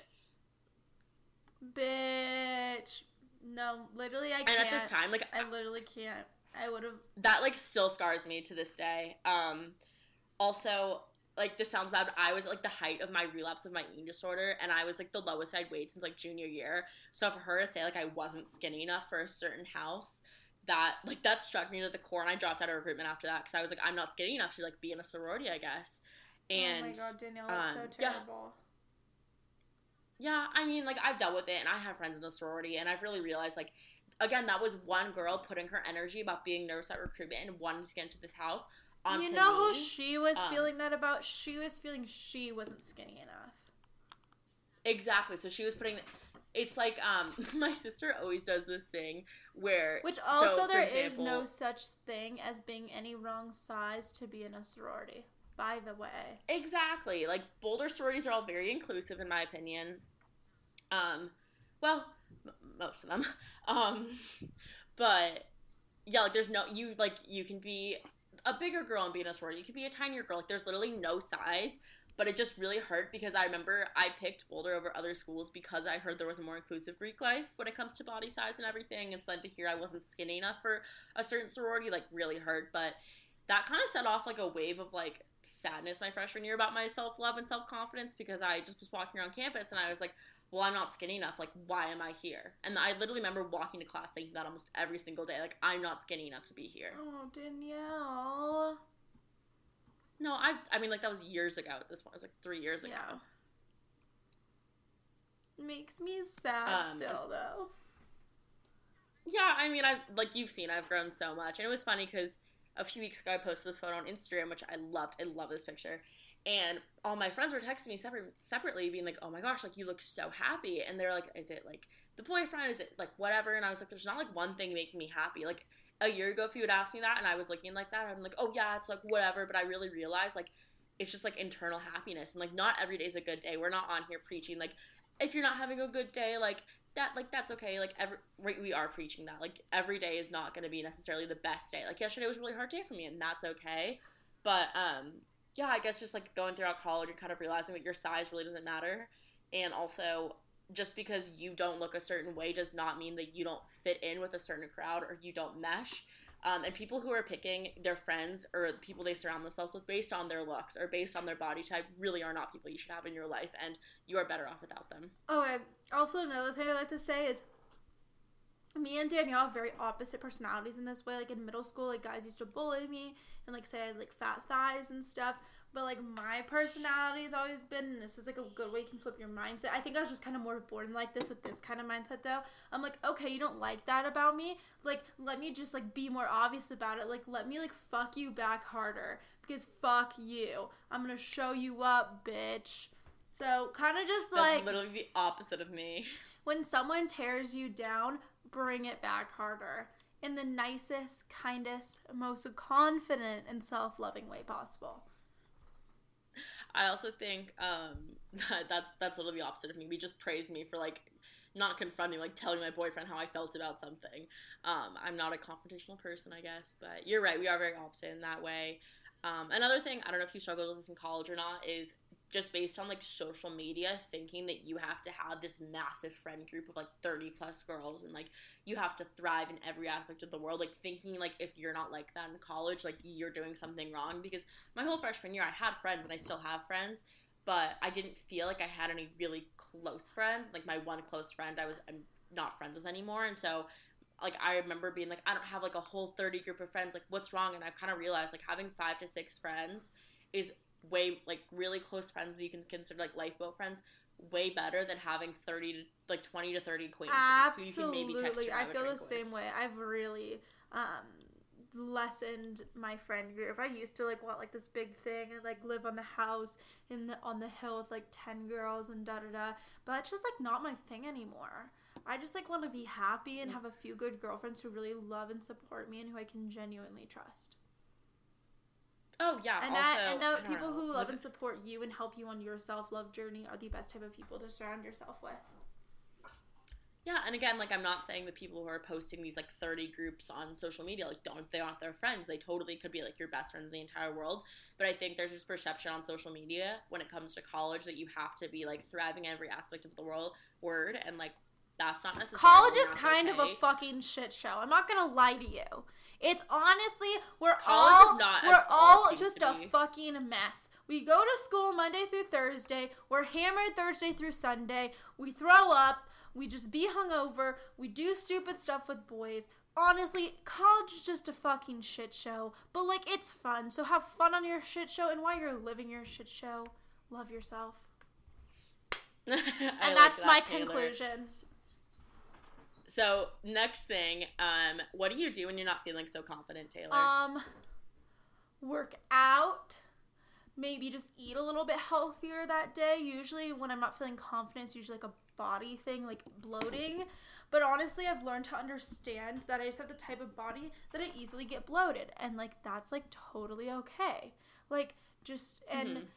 Bitch. No, literally I can't. And at this time, like I literally can't. I would have that like still scars me to this day. Um, also, like this sounds bad, but I was at, like the height of my relapse of my eating disorder, and I was like the lowest I'd weighed since like junior year. So for her to say like I wasn't skinny enough for a certain house, that like that struck me to the core, and I dropped out of recruitment after that because I was like I'm not skinny enough to like be in a sorority, I guess. And oh my god, Danielle, that's um, so yeah. terrible. Yeah, I mean, like I've dealt with it, and I have friends in the sorority, and I've really realized, like, again, that was one girl putting her energy about being nervous at recruitment and wanting to get into this house onto You know who she was Um, feeling that about? She was feeling she wasn't skinny enough. exactly. So she was putting. It's like um, my sister always does this thing where Which also so, there is no such thing as being any wrong size to be in a sorority. By the way. Exactly. Like Boulder sororities are all very inclusive, in my opinion. Um, well, m- most of them. Um, but yeah, like there's no you like you can be a bigger girl and be in a sorority. You can be a tinier girl. Like there's literally no size. But it just really hurt because I remember I picked Boulder over other schools because I heard there was a more inclusive Greek life when it comes to body size and everything. And so then to hear I wasn't skinny enough for a certain sorority like really hurt. But that kind of set off like a wave of like sadness my freshman year about my self love and self confidence because I just was walking around campus and I was like, well, I'm not skinny enough. Like, why am I here? And I literally remember walking to class thinking that almost every single day. Like, I'm not skinny enough to be here. Oh, Danielle. No, I, I mean, like that was years ago. At this point, it was like three years ago. Yeah. Makes me sad Um, still, though. Yeah, I mean, I've like you've seen, I've grown so much, and it was funny because a few weeks ago I posted this photo on Instagram, which I loved. I love this picture, and all my friends were texting me separate, separately, being like, "Oh my gosh, like you look so happy," and they're like, "Is it like the boyfriend? Is it like whatever?" And I was like, "There's not like one thing making me happy." Like a year ago, if you would ask me that, and I was looking like that, I'm like, "Oh yeah, it's like whatever," but I really realized like it's just like internal happiness, and like not every day is a good day. We're not on here preaching like if you're not having a good day, like that like that's okay like every we- we are preaching that like every day is not going to be necessarily the best day like yesterday was a really hard day for me and that's okay but um yeah i guess just like going throughout college and kind of realizing that your size really doesn't matter and also just because you don't look a certain way does not mean that you don't fit in with a certain crowd or you don't mesh um, and people who are picking their friends or people they surround themselves with based on their looks or based on their body type really are not people you should have in your life and you are better off without them Okay. Also, another thing I'd like to say is me and Danielle have very opposite personalities in this way. Like in middle school, like guys used to bully me and like say I had like fat thighs and stuff. But like my personality has always been, and this is like a good way you can flip your mindset. I think I was just kind of more born like this with this kind of mindset though. I'm like, okay, you don't like that about me. Like, let me just like be more obvious about it. Like, let me like fuck you back harder because fuck you. I'm gonna show you up, bitch. So kind of just That's like literally the opposite of me. when someone tears you down, bring it back harder in the nicest, kindest, most confident and self-loving way possible. I also think um, that that's that's literally the opposite of me. We just praised me for like not confronting, like telling my boyfriend how I felt about something. Um, I'm not a confrontational person, I guess, but you're right. We are very opposite in that way. Um, another thing, I don't know if you struggled with this in college or not, is just based on like social media, thinking that you have to have this massive friend group of like 30 plus girls and like you have to thrive in every aspect of the world. Like thinking like if you're not like that in college, like you're doing something wrong. Because my whole freshman year, I had friends and I still have friends, but I didn't feel like I had any really close friends. Like my one close friend, I was I'm not friends with anymore, and so like I remember being like I don't have like a whole 30 group of friends. Like what's wrong? And I've kind of realized like having five to six friends is way like really close friends that you can consider like lifeboat friends way better than having 30 to like 20 to 30 acquaintances who you can maybe text Absolutely. I feel the with. same way. I've really um lessened my friend group. I used to like want like this big thing and like live on the house in the on the hill with like 10 girls and da da da. But it's just like not my thing anymore. I just like want to be happy and have a few good girlfriends who really love and support me and who I can genuinely trust. Oh yeah, And also, that and the people know, who love and support you and help you on your self-love journey are the best type of people to surround yourself with. Yeah, and again, like I'm not saying the people who are posting these like 30 groups on social media like don't they aren't their friends. They totally could be like your best friends in the entire world. But I think there's this perception on social media when it comes to college that you have to be like thriving in every aspect of the world word and like that's not necessarily College is kind of a fucking shit show. I'm not gonna lie to you. It's honestly we're College all not we're all all it seems just a be. fucking mess. We go to school Monday through Thursday. We're hammered Thursday through Sunday. We throw up. We just be hungover. We do stupid stuff with boys. Honestly, college is just a fucking shit show. But like it's fun. So have fun on your shit show and while you're living your shit show, love yourself. And that's that, my Taylor. conclusions. So next thing, um, what do you do when you're not feeling so confident, Taylor? Um, work out. Maybe just eat a little bit healthier that day. Usually, when I'm not feeling confident, it's usually like a body thing, like bloating. But honestly, I've learned to understand that I just have the type of body that I easily get bloated, and like that's like totally okay. Like just and Mhm.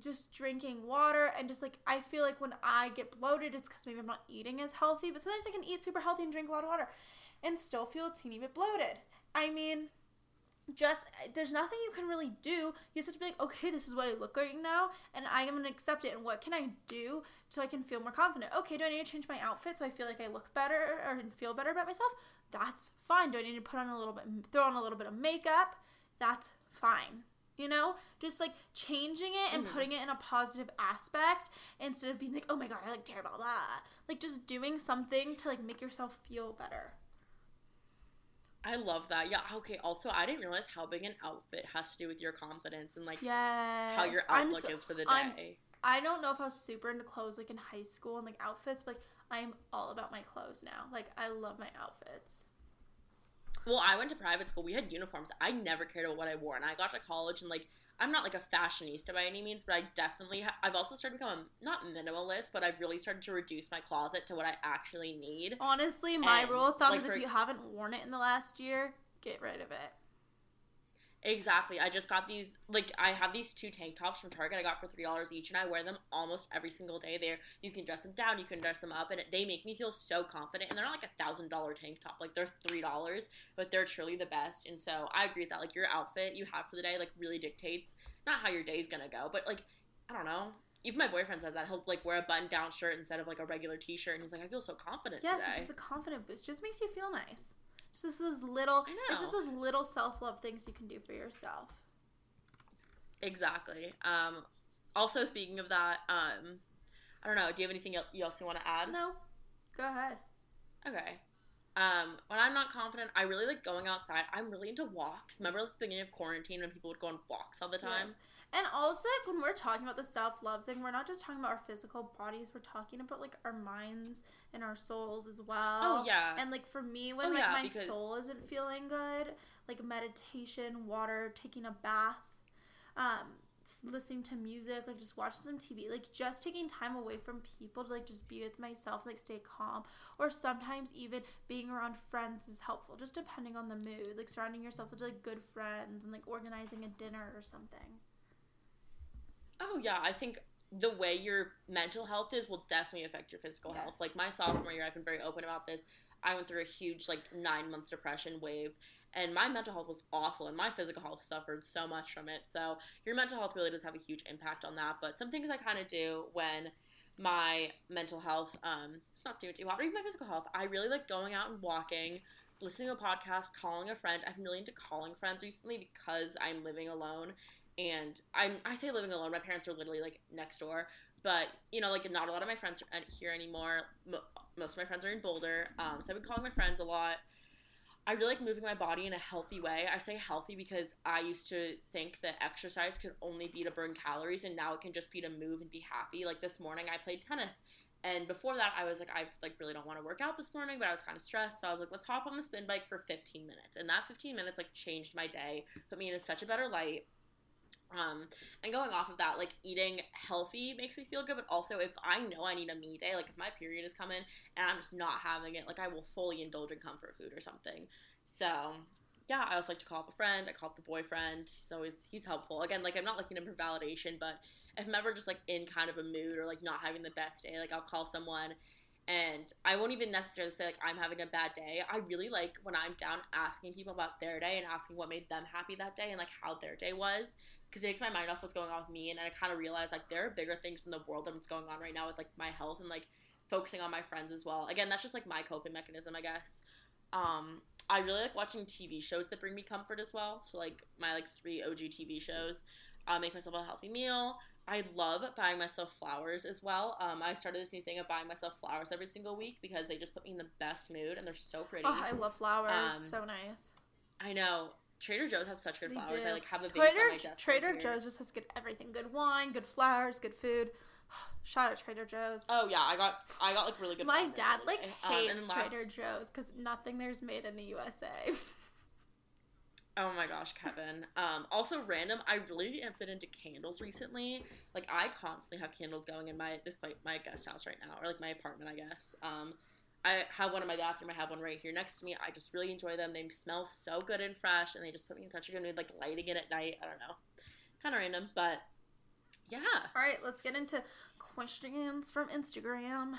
Just drinking water and just like I feel like when I get bloated, it's because maybe I'm not eating as healthy. But sometimes I can eat super healthy and drink a lot of water, and still feel a teeny bit bloated. I mean, just there's nothing you can really do. You just have to be like, okay, this is what I look like now, and I am gonna accept it. And what can I do so I can feel more confident? Okay, do I need to change my outfit so I feel like I look better or feel better about myself? That's fine. Do I need to put on a little bit, throw on a little bit of makeup? That's fine. You know, just like changing it and Mhm. putting it in a positive aspect instead of being like, oh my god, I look terrible. Blah. Like just doing something to like make yourself feel better. I love that. Yeah. Okay. Also, I didn't realize how big an outfit has to do with your confidence and like Yeah. how your outlook is for the I'm- day. I don't know if I was super into clothes like in high school and like outfits, but like I'm all about my clothes now. Like I love my outfits. Well, I went to private school. We had uniforms. I never cared about what I wore, and I got to college and like I'm not like a fashionista by any means, but I definitely ha- I've also started to become not minimalist, but I've really started to reduce my closet to what I actually need. Honestly, my And, rule of thumb like, is for- if you haven't worn it in the last year, get rid of it. Exactly. I just got these like I have these two tank tops from Target I got for three dollars each and I wear them almost every single day there. You can dress them down, you can dress them up, and they make me feel so confident and they're not like a thousand dollar tank top. Like they're three dollars, but they're truly the best. And so I agree with that. Like your outfit you have for the day like really dictates not how your day's gonna go, but like I don't know. Even my boyfriend says that he'll like wear a button down shirt instead of like a regular t shirt and he's like, I feel so confident Yes, today. it's just a confident boost. Just makes you feel nice. It's just those little it's just those little self love things you can do for yourself. Exactly. Um, also, speaking of that, um, I don't know. Do you have anything you else you want to add? No. Go ahead. Okay. Um, when I'm not confident, I really like going outside. I'm really into walks. Remember like, the beginning of quarantine when people would go on walks all the time? Yes. And also, like, when we're talking about the self love thing, we're not just talking about our physical bodies. We're talking about like our minds and our souls as well. Oh yeah. And like for me, when Oh, like yeah, my because- soul isn't feeling good, like meditation, water, taking a bath, um, listening to music, like just watching some TV, like just taking time away from people to like just be with myself, like stay calm. Or sometimes even being around friends is helpful, just depending on the mood. Like surrounding yourself with like good friends and like organizing a dinner or something. Oh yeah, I think the way your mental health is will definitely affect your physical Yes. health. Like my sophomore year, I've been very open about this. I went through a huge like nine month depression wave, and my mental health was awful, and my physical health suffered so much from it. So your mental health really does have a huge impact on that. But some things I kind of do when my mental health um it's not doing too hot, or even my physical health, I really like going out and walking. Listening to a podcast, calling a friend. I've been really into calling friends recently because I'm living alone and I'm I say living alone. My parents are literally like next door, but you know, like not a lot of my friends are here anymore. Mo- Most of my friends are in Boulder, um, so I've been calling my friends a lot. I really like moving my body in a healthy way. I say healthy because I used to think that exercise could only be to burn calories, and now it can just be to move and be happy. Like this morning, I played tennis, and before that, I was like, I like really don't want to work out this morning, but I was kind of stressed, so I was like, let's hop on the spin bike for 15 minutes, and that 15 minutes like changed my day, put me in such a better light. Um, and going off of that, like eating healthy makes me feel good, but also if I know I need a me day, like if my period is coming and I'm just not having it, like I will fully indulge in comfort food or something. So yeah, I also like to call up a friend. I call up the boyfriend. He's always he's helpful. Again, like I'm not looking for validation, but if I'm ever just like in kind of a mood or like not having the best day, like I'll call someone and I won't even necessarily say like I'm having a bad day. I really like when I'm down asking people about their day and asking what made them happy that day and like how their day was because it takes my mind off what's going on with me and I kind of realize like there are bigger things in the world than what's going on right now with like my health and like focusing on my friends as well. Again, that's just like my coping mechanism, I guess. Um, I really like watching TV shows that bring me comfort as well. So like my like three OG TV shows. Uh, make myself a healthy meal. I love buying myself flowers as well. Um, I started this new thing of buying myself flowers every single week because they just put me in the best mood and they're so pretty. Oh, I love flowers. Um, so nice. I know Trader Joe's has such good They flowers. do. I like have a vase Trader, on my desk. Trader right. Joe's just has good everything. Good wine, good flowers, good food. Shout out Trader Joe's. Oh yeah, I got I got like really good. My dad like. Um, hates last- Trader Joe's because nothing there's made in the USA. Oh my gosh, Kevin. Um, also random. I really have been into candles recently. Like I constantly have candles going in my despite my guest house right now, or like my apartment, I guess. Um, I have one in my bathroom. I have one right here next to me. I just really enjoy them. They smell so good and fresh, and they just put me in such a good mood. Like lighting it at night. I don't know, kind of random, but yeah. All right, let's get into questions from Instagram.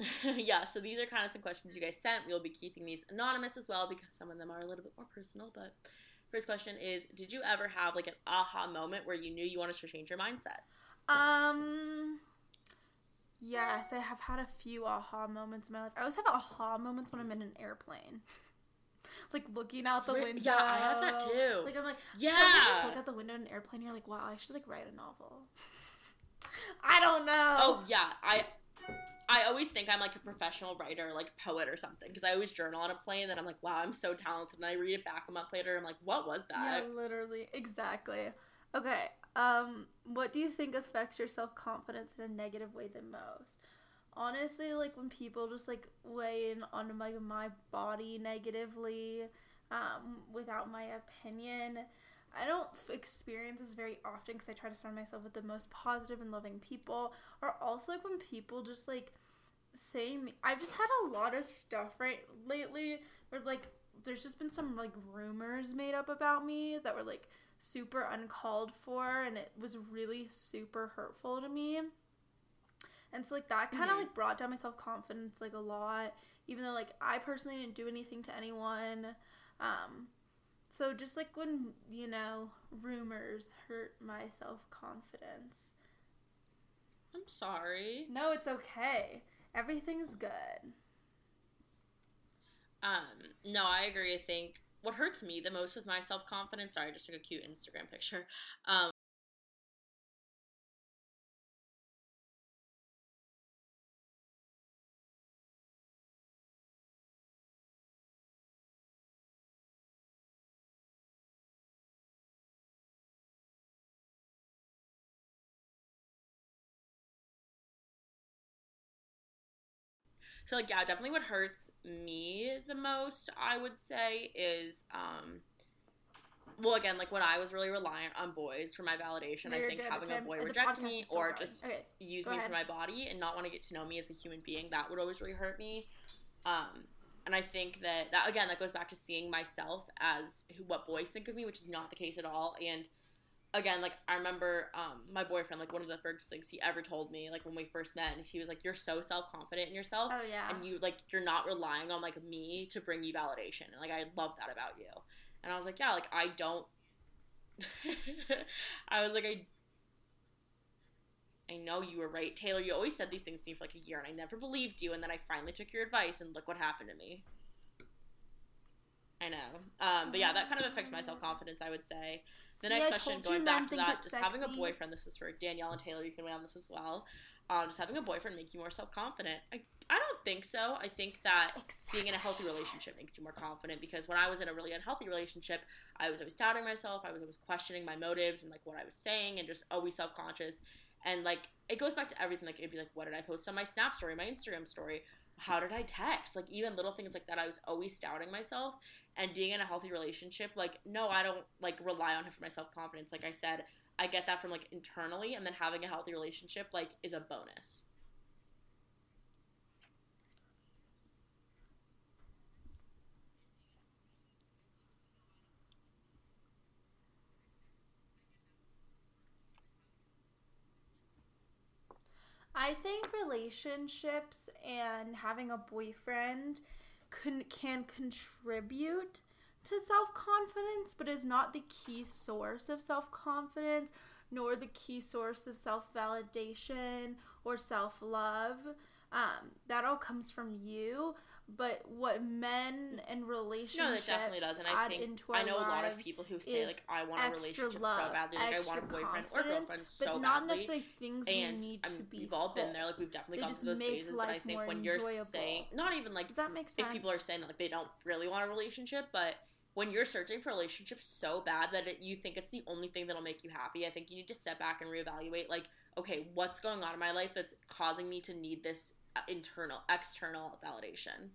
yeah, so these are kind of some questions you guys sent. We'll be keeping these anonymous as well because some of them are a little bit more personal. But first question is Did you ever have like an aha moment where you knew you wanted to change your mindset? Um. Yes, I have had a few aha moments in my life. I always have aha moments when I'm in an airplane. like looking out the window. yeah, I have that too. Like I'm like, Yeah. you just look out the window in an airplane. You're like, wow, I should like write a novel. I don't know. Oh yeah, I I always think I'm like a professional writer, like poet or something, because I always journal on a plane. And I'm like, wow, I'm so talented. And I read it back a month later. I'm like, what was that? yeah, that? literally, exactly. Okay. Um, what do you think affects your self confidence in a negative way the most? Honestly, like when people just like weigh in on my my body negatively, um, without my opinion. I don't experience this very often because I try to surround myself with the most positive and loving people. Or also like when people just like say me. I've just had a lot of stuff right lately where like there's just been some like rumors made up about me that were like super uncalled for and it was really super hurtful to me. And so like that kind of Mhm. like brought down my self-confidence like a lot even though like I personally didn't do anything to anyone. Um so just like when, you know, rumors hurt my self-confidence. I'm sorry. No, it's okay. Everything's good. Um, no, I agree. I think what hurts me the most with my self confidence. Sorry, I just took a cute Instagram picture. Um, So like yeah, definitely what hurts me the most, I would say, is um well again, like when I was really reliant on boys for my validation, No, I think good, having okay? a boy reject me or going. just Okay, use go me ahead. for my body and not want to get to know me as a human being, that would always really hurt me. Um and I think that that again that goes back to seeing myself as who, what boys think of me, which is not the case at all. And again, like I remember um, my boyfriend, like one of the first things he ever told me, like when we first met, and he was like, "You're so self confident in yourself, Oh yeah. and you like you're not relying on like me to bring you validation." And like I love that about you. And I was like, "Yeah, like I don't." I was like, I. I know you were right, Taylor. You always said these things to me for like a year, and I never believed you. And then I finally took your advice, and look what happened to me. I know, um, but yeah, that kind of affects my self confidence. I would say. The See, next I question, going back to that, just having a boyfriend. This is for Danielle and Taylor. You can weigh on this as well. Um, just having a boyfriend make you more self confident. I I don't think so. I think that being in a healthy relationship makes you more confident because when I was in a really unhealthy relationship, I was always doubting myself. I was always questioning my motives and like what I was saying and just always self conscious. And like it goes back to everything. Like it'd be like, what did I post on my Snap story, my Instagram story? How did I text? Like even little things like that, I was always doubting myself. And being in a healthy relationship, like no, I don't like rely on him for my self confidence. Like I said, I get that from like internally, and then having a healthy relationship like is a bonus. I think relationships and having a boyfriend can can contribute to self-confidence but is not the key source of self-confidence nor the key source of self-validation or self-love. Um, that all comes from you but what men and relationships No, that definitely does, and I add think I know a lot of people who say like I want a relationship love, so badly, like I want a boyfriend or girlfriend but not badly. necessarily things and we need I to be. we've all been there. Like we've definitely They gone through those phases. But I think when you're enjoyable. saying, not even like Does that make sense? if people are saying like they don't really want a relationship, but when you're searching for relationships so bad that it, you think it's the only thing that'll make you happy, I think you need to step back and reevaluate. Like, okay, what's going on in my life that's causing me to need this internal, external validation?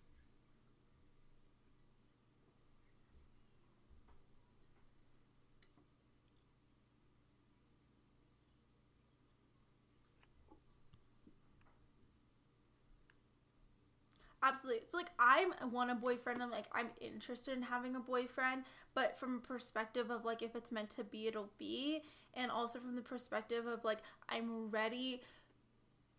Absolutely. So like I want a boyfriend and like I'm interested in having a boyfriend, but from a perspective of like if it's meant to be, it'll be, and also from the perspective of like I'm ready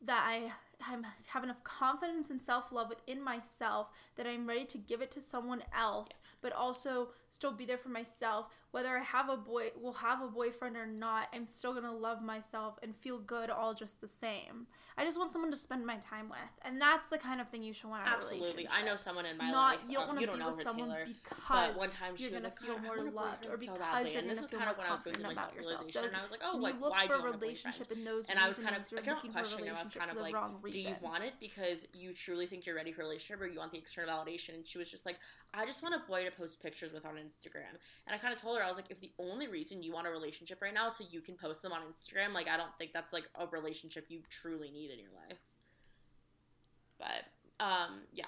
that I I'm, have enough confidence and self love within myself that I'm ready to give it to someone else, but also still be there for myself. Whether I have a boy will have a boyfriend or not, I'm still gonna love myself and feel good all just the same. I just want someone to spend my time with, and that's the kind of thing you should want Absolutely. I know someone in my Not life. you don't um, want to don't be know with someone Taylor. because one time you're gonna like, feel "God, more loved, or boyfriend so because you're and gonna was feel kind more of when I was going confident about yourself. self-realization, and I was like, "Oh, like you look why for do a relationship in those And I was kind of, you're I looking for a questioning. I was kind of like, wrong "Do you want it because you truly think you're ready for a relationship, or you want the external validation?" And she was just like, "I just want a boy to post pictures with on Instagram." And I kind of told her, I was like, "If the only reason you want a relationship right now is so you can post them on Instagram, like I don't think that's like a relationship you truly need in your life." But um, yeah.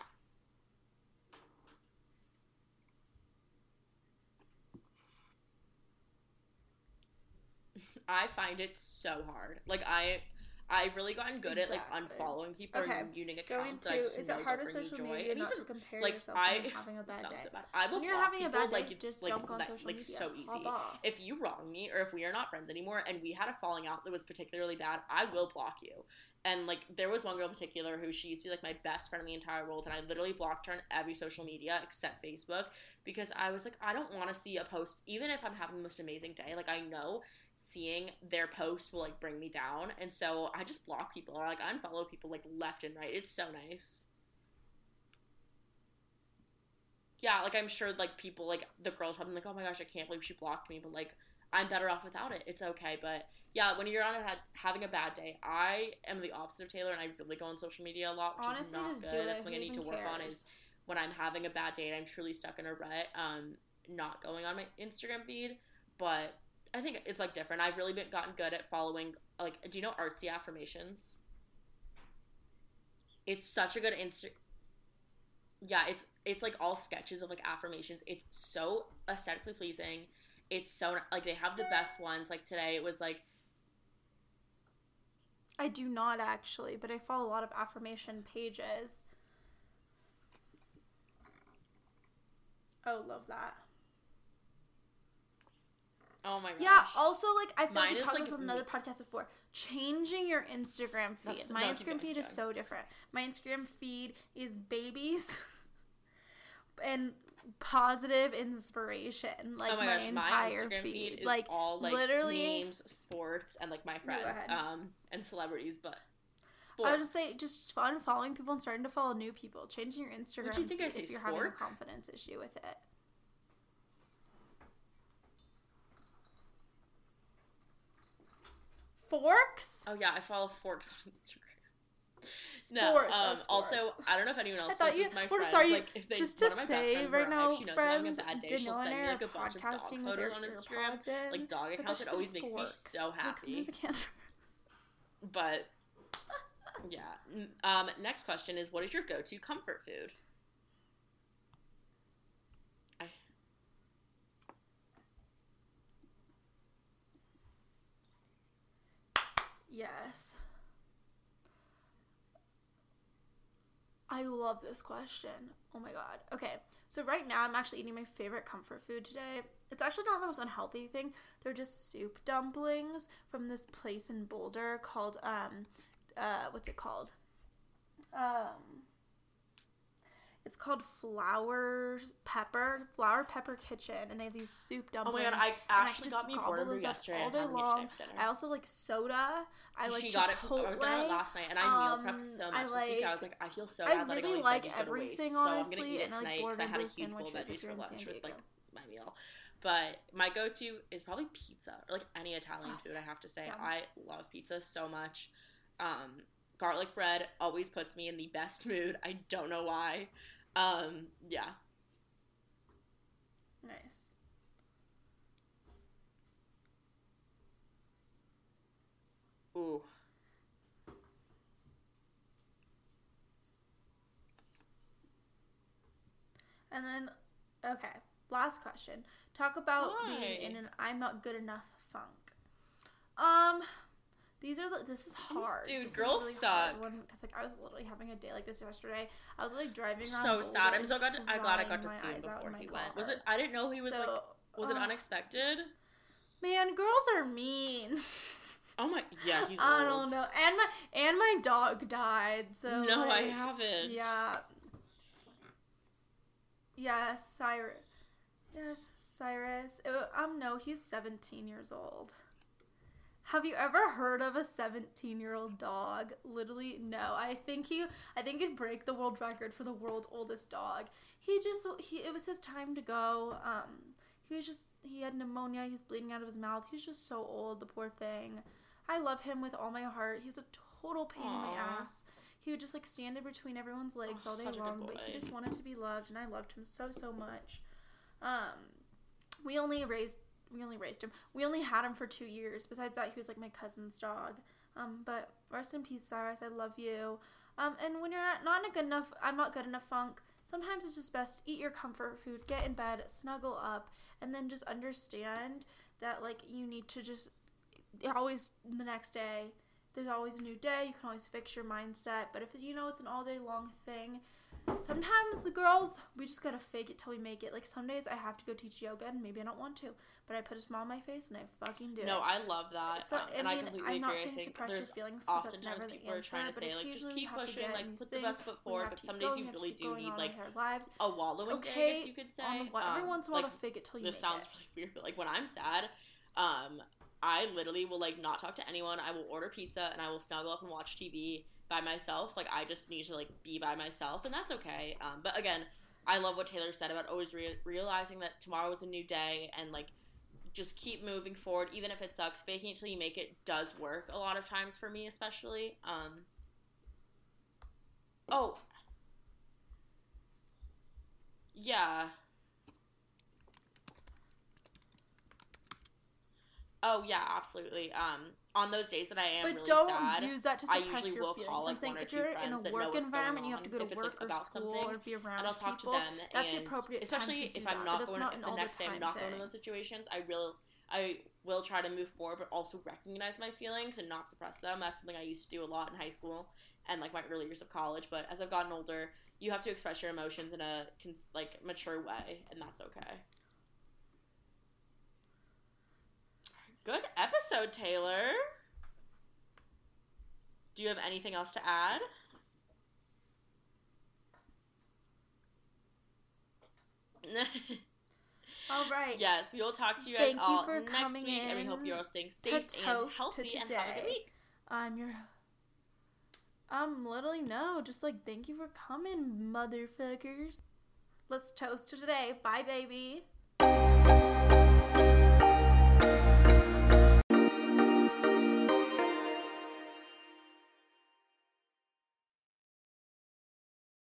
I find it so hard. Like I, I've really gotten good at like unfollowing people Okay, and muting Going accounts. to that I is it hard on social media And not even, to compare like, yourself I- to having a bad day? so bad. I will When you're having a people, bad day, like it's just like go on that- social like media. so easy. If you wrong me or if we are not friends anymore and we had a falling out that was particularly bad, I will block you. And like there was one girl in particular who she used to be like my best friend in the entire world, and I literally blocked her on every social media except Facebook because I was like, I don't want to see a post, even if I'm having the most amazing day. Like I know seeing their post will like bring me down, and so I just block people or like unfollow people like left and right. It's so nice. Yeah, like I'm sure like people like the girls probably like, oh my gosh, I can't believe she blocked me, but like I'm better off without it. It's okay, but yeah, when you're on a having a bad day, I am the opposite of Taylor, and I really go on social media a lot, which Honestly, is not just good. That's something I need to work on. Is when I'm having a bad day and I'm truly stuck in a rut, um, not going on my Instagram feed. But I think it's like different. I've really been gotten good at following. Like, do you know artsy affirmations? It's such a good Insta. Yeah, it's it's like all sketches of like affirmations. It's so aesthetically pleasing. It's so like they have the best ones. Like today, it was like I do not actually, but I follow a lot of affirmation pages. Oh, love that. Oh my gosh. Yeah. Also, like I feel Mine like we talked like, about this on another podcast before. Changing your Instagram feed. That's- My Instagram feed is so different. My Instagram feed is babies and positive inspiration. Like oh my, my, gosh, entire my feed. feed is like all like literally- memes, sports, and like my friends, um, and celebrities. But sports. I would just say just fun following people and starting to follow new people. Changing your Instagram you think I say if you're having a confidence issue with it. Forks? Oh yeah, I follow Forks on Instagram. Sports, No, oh, um, also. I don't know if anyone else I thought you. my What, friends, sorry, like if they just to of my best say friends right now, she knows I'm having a friends, bad day, she'll send me like a bunch of dog photos on Instagram, in, like dog so accounts. It always makes me so happy. sometimes I can't- But yeah. Um, next question is, what is your go-to comfort food? I Yes. I love this question. Oh my god. Okay, so right now I'm actually eating my favorite comfort food today. It's actually not the most unhealthy thing. They're just soup dumplings from this place in Boulder called um uh what's it called? Um It's called Flower Pepper, Flower Pepper Kitchen, and they have these soup Oh dumplings. my god, I and I actually got me those yesterday. all day long. today for dinner. I also like soda. I like she got it. Chipotle. I was gonna it last night, and I meal prepped Um, so I much this week. I like- was like, I feel so I bad letting really all these like veggies go to waste, everything, so I'm gonna honestly, eat it and I like tonight because I had a huge bowl of sandwiches veggies for lunch with like my meal. But my go-to is probably pizza or like any Italian Oh, food. I have to say, yum. I love pizza so much. Um, garlic bread always puts me in the best mood. I don't know why. Um, yeah. Nice. Ooh. And then, okay, last question. Talk about being in an I'm not good enough funk. Um, these are the, this is hard. dude, This is girls suck. Because like I was literally having a day like this yesterday. I was like driving around. So sad. I'm so glad. I glad I got to see him before he went. Was it? I didn't know he was so, like. Was it unexpected? Man, girls are mean. Oh my. Yeah, he's. I don't know. And my and my dog died. So no, I haven't. Yeah. Yes, Cyrus. Yes, Cyrus. Uh, um, no, he's 17 years old. Have you ever heard of a 17 year old dog? Literally, no. I think he, I think he'd break the world record for the world's oldest dog. He just, he, it was his time to go. Um, he was just, he had pneumonia. He was bleeding out of his mouth. He's just so old, the poor thing. I love him with all my heart. He was a total pain in my ass. He would just like stand in between everyone's legs Oh, all day such a good long, but he just wanted to be loved, and I loved him so so much. Um, we only raised we only raised him. We only had him for two years. Besides that, he was like my cousin's dog. Um, but rest in peace, Cyrus. I love you. Um, and when you're not in a good enough, I'm not good enough funk. Sometimes it's just best eat your comfort food, get in bed, snuggle up, and then just understand that like you need to just always the next day. There's always a new day. You can always fix your mindset. But if you know it's an all day long thing, sometimes the girls we just gotta fake it till we make it. Like some days I have to go teach yoga and maybe I don't want to, but I put a smile on my face and I fucking do No, it. I love that, So, um, and I I mean, completely I'm not agree. I saying think suppress your feelings because that's oftentimes never the people are answer. trying to say like just keep pushing, like put the best foot forward. But some days you we have to really do need like lives. a wallowing It's day, I okay guess you could say. Um, every once in a while to fake it till you this make sounds it. really weird, but like when I'm sad, um, I literally will like not talk to anyone. I will order pizza and I will snuggle up and watch TV by myself. Like I just need to like be by myself, and that's okay. Um, but again, I love what Taylor said about always re- realizing that tomorrow is a new day and like just keep moving forward, even if it sucks. Faking it till you make it does work a lot of times for me, especially. Um, oh, yeah. Oh yeah, absolutely. Um, on those days that I am But really don't sad, use that to I usually your will feelings. call, I'm like, saying one or if you're in friends a that know work going environment, you have to go to work like, or about school something, or be around and I'll talk people. to them. that's the and appropriate time especially to if that, I'm not going not if the all the next day I'm not going to thing. those situations. I will I will try to move forward, but also recognize my feelings and not suppress them. That's something I used to do a lot in high school and like my early years of college. But as I've gotten older, you have to express your emotions in a like mature way, and that's okay. Good episode, Taylor. Do you have anything else to add? All right. yes, we will talk to you guys Thank you all for next coming week, and we hope you're all staying to safe and toast to healthy and have a good today. week. I'm your. Um, literally no. Just like thank you for coming, motherfuckers. Let's toast to today. Bye, baby.